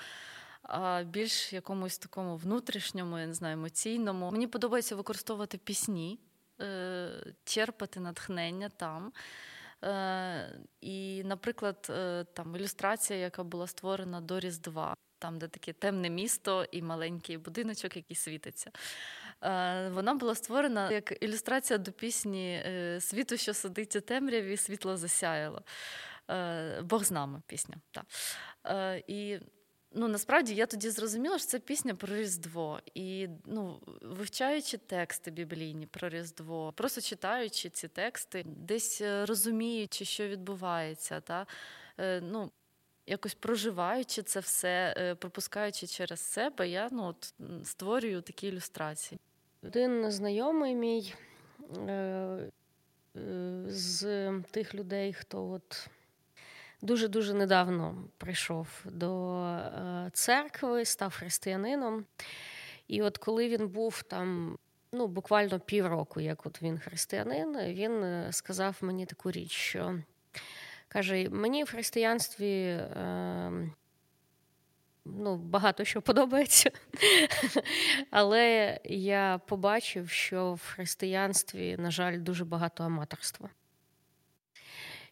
А більш якомусь такому внутрішньому, я не знаю, емоційному. Мені подобається використовувати пісні. Е, черпати натхнення там. Е, і, наприклад, е, там ілюстрація, яка була створена до Різдва, там, де таке темне місто і маленький будиночок, який світиться. Вона була створена як ілюстрація до пісні Світу, що сидить у темряві, світло засяяло. Бог з нами пісня. Так. І ну, насправді я тоді зрозуміла, що це пісня про Різдво. І ну, вивчаючи тексти біблійні про Різдво, просто читаючи ці тексти, десь розуміючи, що відбувається. Та, ну, якось проживаючи це все, е, пропускаючи через себе, я ну, от, створюю такі ілюстрації. Один знайомий мій е, е, з тих людей, хто от дуже-дуже недавно прийшов до церкви, став християнином. І от коли він був там. Ну, буквально півроку, як от він християнин, він сказав мені таку річ, що Каже, мені в християнстві е, ну, багато що подобається, (laughs) але я побачив, що в християнстві, на жаль, дуже багато аматорства.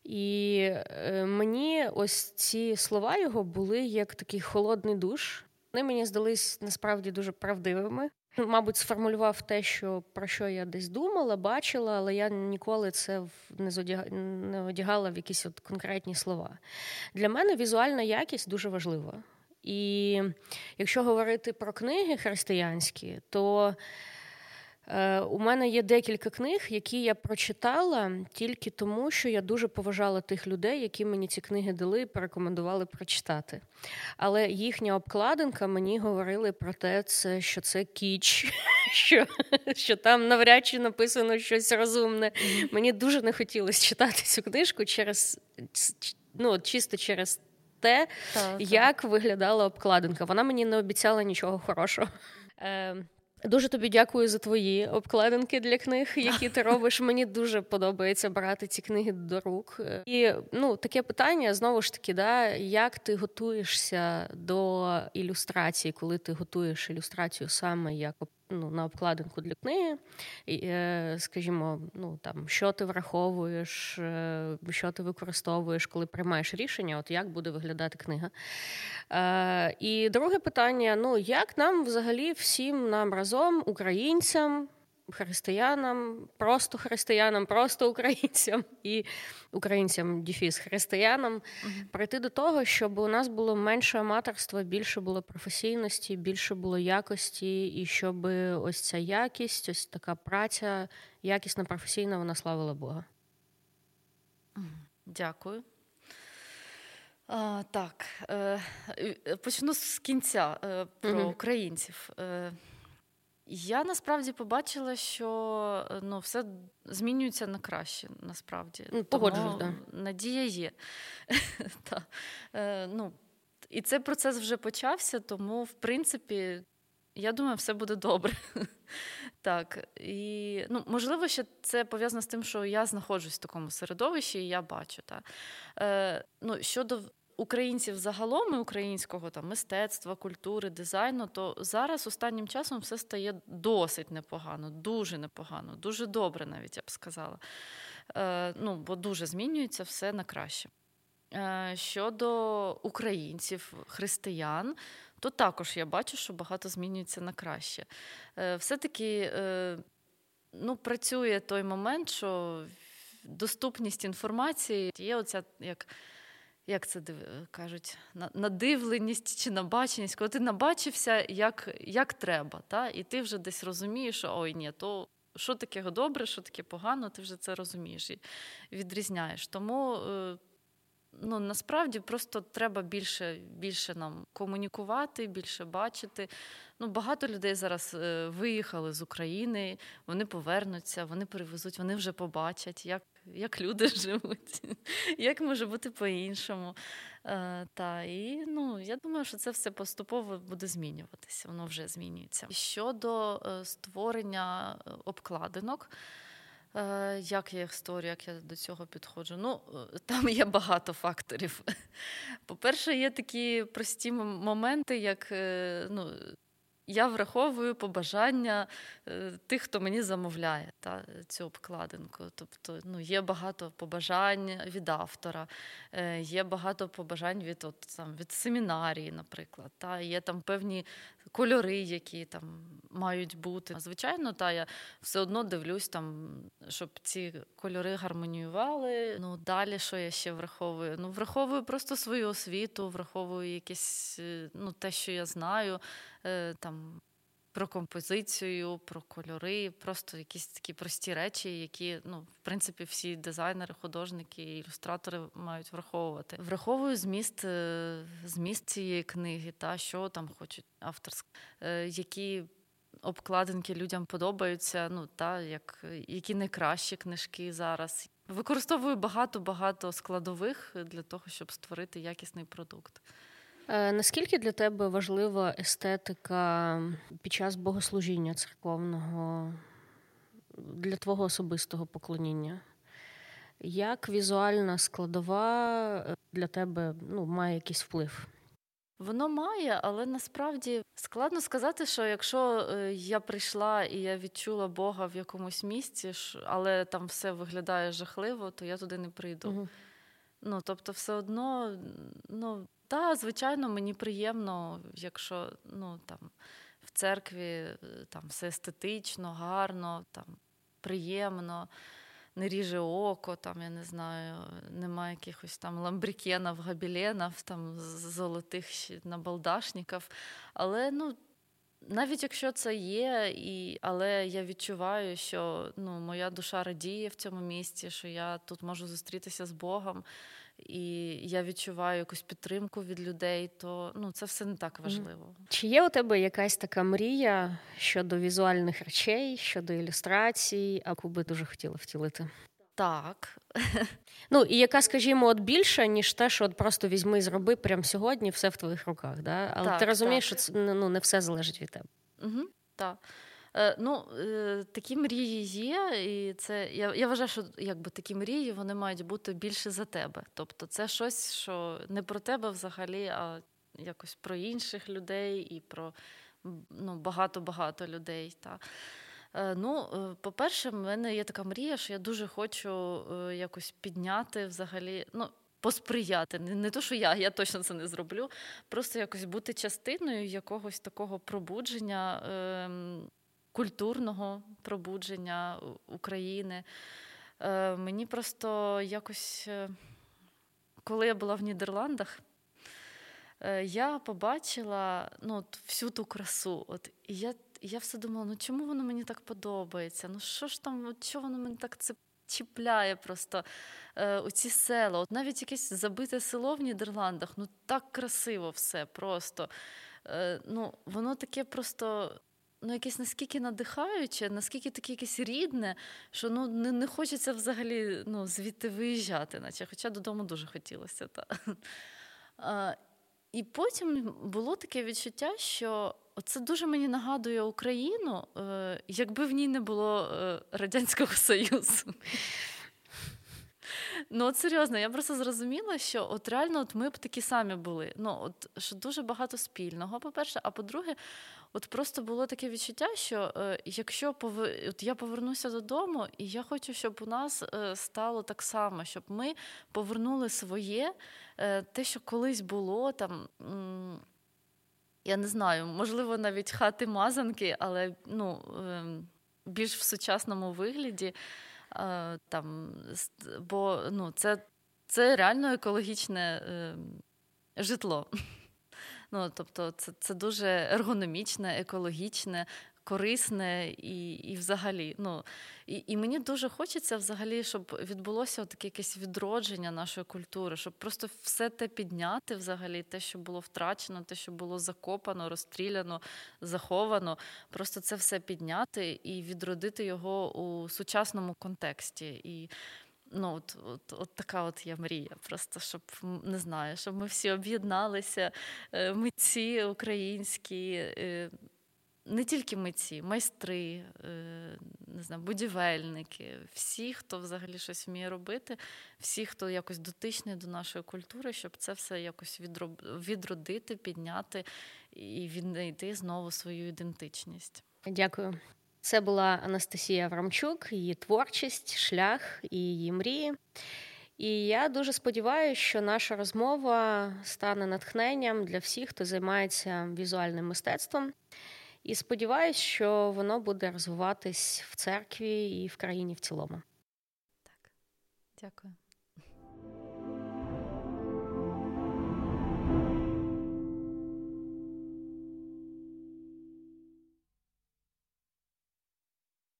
І е, мені ось ці слова його були як такий холодний душ. Вони мені здались насправді дуже правдивими. Мабуть, сформулював те, що про що я десь думала, бачила, але я ніколи це не зодяг... не одягала в якісь от конкретні слова. Для мене візуальна якість дуже важлива. І якщо говорити про книги християнські, то у мене є декілька книг, які я прочитала тільки тому, що я дуже поважала тих людей, які мені ці книги дали і порекомендували прочитати. Але їхня обкладинка мені говорили про те, що це кіч, (laughs) що що там навряд чи написано щось розумне. Мені дуже не хотілося читати цю книжку через ну, чисто через те, так, як так. виглядала обкладинка. Вона мені не обіцяла нічого хорошого. Ем, Дуже тобі дякую за твої обкладинки для книг, які ти (laughs) робиш. Мені дуже подобається брати ці книги до рук. І ну таке питання знову ж таки, да, як ти готуєшся до ілюстрації, коли ти готуєш ілюстрацію саме як ну, на обкладинку для книги, е, скажімо, ну там що ти враховуєш, е, що ти використовуєш, коли приймаєш рішення, от як буде виглядати книга. Е, І друге питання: ну як нам взагалі всім нам разом, українцям, християнам, просто християнам, просто українцям і українцям дефіс християнам uh прийти до того, щоб у нас було менше аматорства, більше було професійності, більше було якості, і щоб ось ця якість, ось така праця, якісна професійна, вона славила Бога. Дякую. А, Так, е, почну з кінця е, про uh українців. Я насправді побачила, що е, ну, все змінюється на краще, насправді. Ну, Погоджуюсь, да. Надія є. (laughs) е, ну, І цей процес вже почався, тому, в принципі, я думаю, все буде добре. (laughs) Так, і ну, можливо, ще це пов'язано з тим, що я знаходжусь в такому середовищі, і я бачу. Та. Е, ну, Щодо українців загалом і українського там мистецтва, культури, дизайну, то зараз останнім часом все стає досить непогано, дуже непогано, дуже добре, навіть я б сказала. Е, Ну, бо дуже змінюється все на краще. Е, Щодо українців, християн. То також я бачу, що багато змінюється на краще. Е, Все-таки е, ну, працює той момент, що доступність інформації є оця як як це кажуть, надивленість чи набаченість, коли ти набачився, як як треба, та? і ти вже десь розумієш, що ой, ні, то що таке добре, що таке погано, ти вже це розумієш і відрізняєш. Тому е, ну, насправді просто треба більше більше нам комунікувати, більше бачити. Ну, Багато людей зараз е, виїхали з України, вони повернуться, вони перевезуть, вони вже побачать, як як люди (laughs) живуть, як може бути по-іншому. Е, та, І ну, я думаю, що це все поступово буде змінюватися, воно вже змінюється. Щодо е, створення е, обкладинок. Як я їх створюю, як я до цього підходжу? Ну, там є багато факторів. (laughs) По-перше, є такі прості моменти, як ну, я враховую побажання е, тих, хто мені замовляє та, цю обкладинку. Тобто ну, є багато побажань від автора, е, є багато побажань від от, там, від семінарії, наприклад. Та, Є там певні кольори, які там мають бути. Звичайно, та я все одно дивлюсь, там, щоб ці кольори гармоніювали. Ну, Далі, що я ще враховую? Ну, Враховую просто свою освіту, враховую якесь е, ну, те, що я знаю. Там, про композицію, про кольори, просто якісь такі прості речі, які, ну, в принципі, всі дизайнери, художники, ілюстратори мають враховувати. Враховую зміст е, зміст цієї книги, та що там хочуть авторські, е, які обкладинки людям подобаються. Ну та як які найкращі книжки зараз. Використовую багато-багато складових для того, щоб створити якісний продукт. Е, наскільки для тебе важлива естетика під час богослужіння церковного для твого особистого поклоніння? Як візуальна складова е, для тебе ну, має якийсь вплив? Воно має, але насправді складно сказати, що якщо е, я прийшла і я відчула Бога в якомусь місці, але там все виглядає жахливо, то я туди не прийду. Угу. Ну, тобто, все одно, ну, та, звичайно, мені приємно, якщо ну, там, в церкві е, там, все естетично, гарно, там, приємно, не ріже око, там, я не знаю, немає якихось там ламбрікенів, габіленів, там, золотих набалдашників. Але ну, навіть якщо це є, і, але я відчуваю, що ну, моя душа радіє в цьому місці, що я тут можу зустрітися з Богом і я відчуваю якусь підтримку від людей, то ну це все не так важливо. Чи є у тебе якась така мрія щодо візуальних речей, щодо ілюстрацій, яку би дуже хотіла втілити? Так. (laughs) Ну, і яка, скажімо, от більша, ніж те, що от просто візьми і зроби прямо сьогодні, все в твоїх руках. Да? Але так, ти розумієш, так. що це ну, не все залежить від тебе. Угу, Так. Е, ну, е, такі мрії є, і це я я вважаю, що якби такі мрії вони мають бути більше за тебе. Тобто, це щось, що не про тебе взагалі, а якось про інших людей і про ну, багато-багато людей. Та. Е, ну, по-перше, в мене є така мрія, що я дуже хочу якось підняти взагалі. ну, Посприяти, не, не то, що я, я точно це не зроблю. Просто якось бути частиною якогось такого пробудження ем, культурного пробудження України. Е, мені просто якось, е, коли я була в Нідерландах, е, я побачила ну, от, всю ту красу. От, І я я все думала, ну чому воно мені так подобається? Ну що ж там, от, чого воно мені так це чіпляє просто е, оці села? От Навіть якесь забите село в Нідерландах, ну так красиво все просто. Е, ну, Воно таке просто ну, якесь наскільки надихаюче, наскільки таке якесь рідне, що ну, не не хочеться взагалі ну, звідти виїжджати, наче, хоча додому дуже хотілося. Та. А, І потім було таке відчуття, що це дуже мені нагадує Україну, е, якби в ній не було е, Радянського Союзу. Ну, от серйозно, я просто зрозуміла, що от реально от ми б такі самі були. Ну, от що дуже багато спільного, по-перше, а по-друге, От просто було таке відчуття, що е, якщо пов... от я повернуся додому, і я хочу, щоб у нас е, стало так само, щоб ми повернули своє, е, те, що колись було там. М- я не знаю, можливо, навіть хати мазанки, але ну, е, більш в сучасному вигляді. Е, там, Бо ну, це це реально екологічне ем, житло. (laughs) Ну тобто, це це дуже ергономічне, екологічне, корисне і і взагалі. Ну і і мені дуже хочеться взагалі, щоб відбулося таке якесь відродження нашої культури, щоб просто все те підняти, взагалі, те, що було втрачено, те, що було закопано, розстріляно, заховано. Просто це все підняти і відродити його у сучасному контексті. І Ну, от, от, от така от є мрія. Просто щоб не знаю, щоб ми всі об'єдналися, е, митці українські, е, не тільки митці, майстри, е, не знаю, будівельники, всі, хто взагалі щось вміє робити, всі, хто якось дотичний до нашої культури, щоб це все якось відродити, підняти і віднайти знову свою ідентичність. Дякую. Це була Анастасія Аврамчук, її творчість, шлях і її мрії. І я дуже сподіваюся, що наша розмова стане натхненням для всіх, хто займається візуальним мистецтвом. І сподіваюся, що воно буде розвиватись в церкві і в країні в цілому. Так, дякую.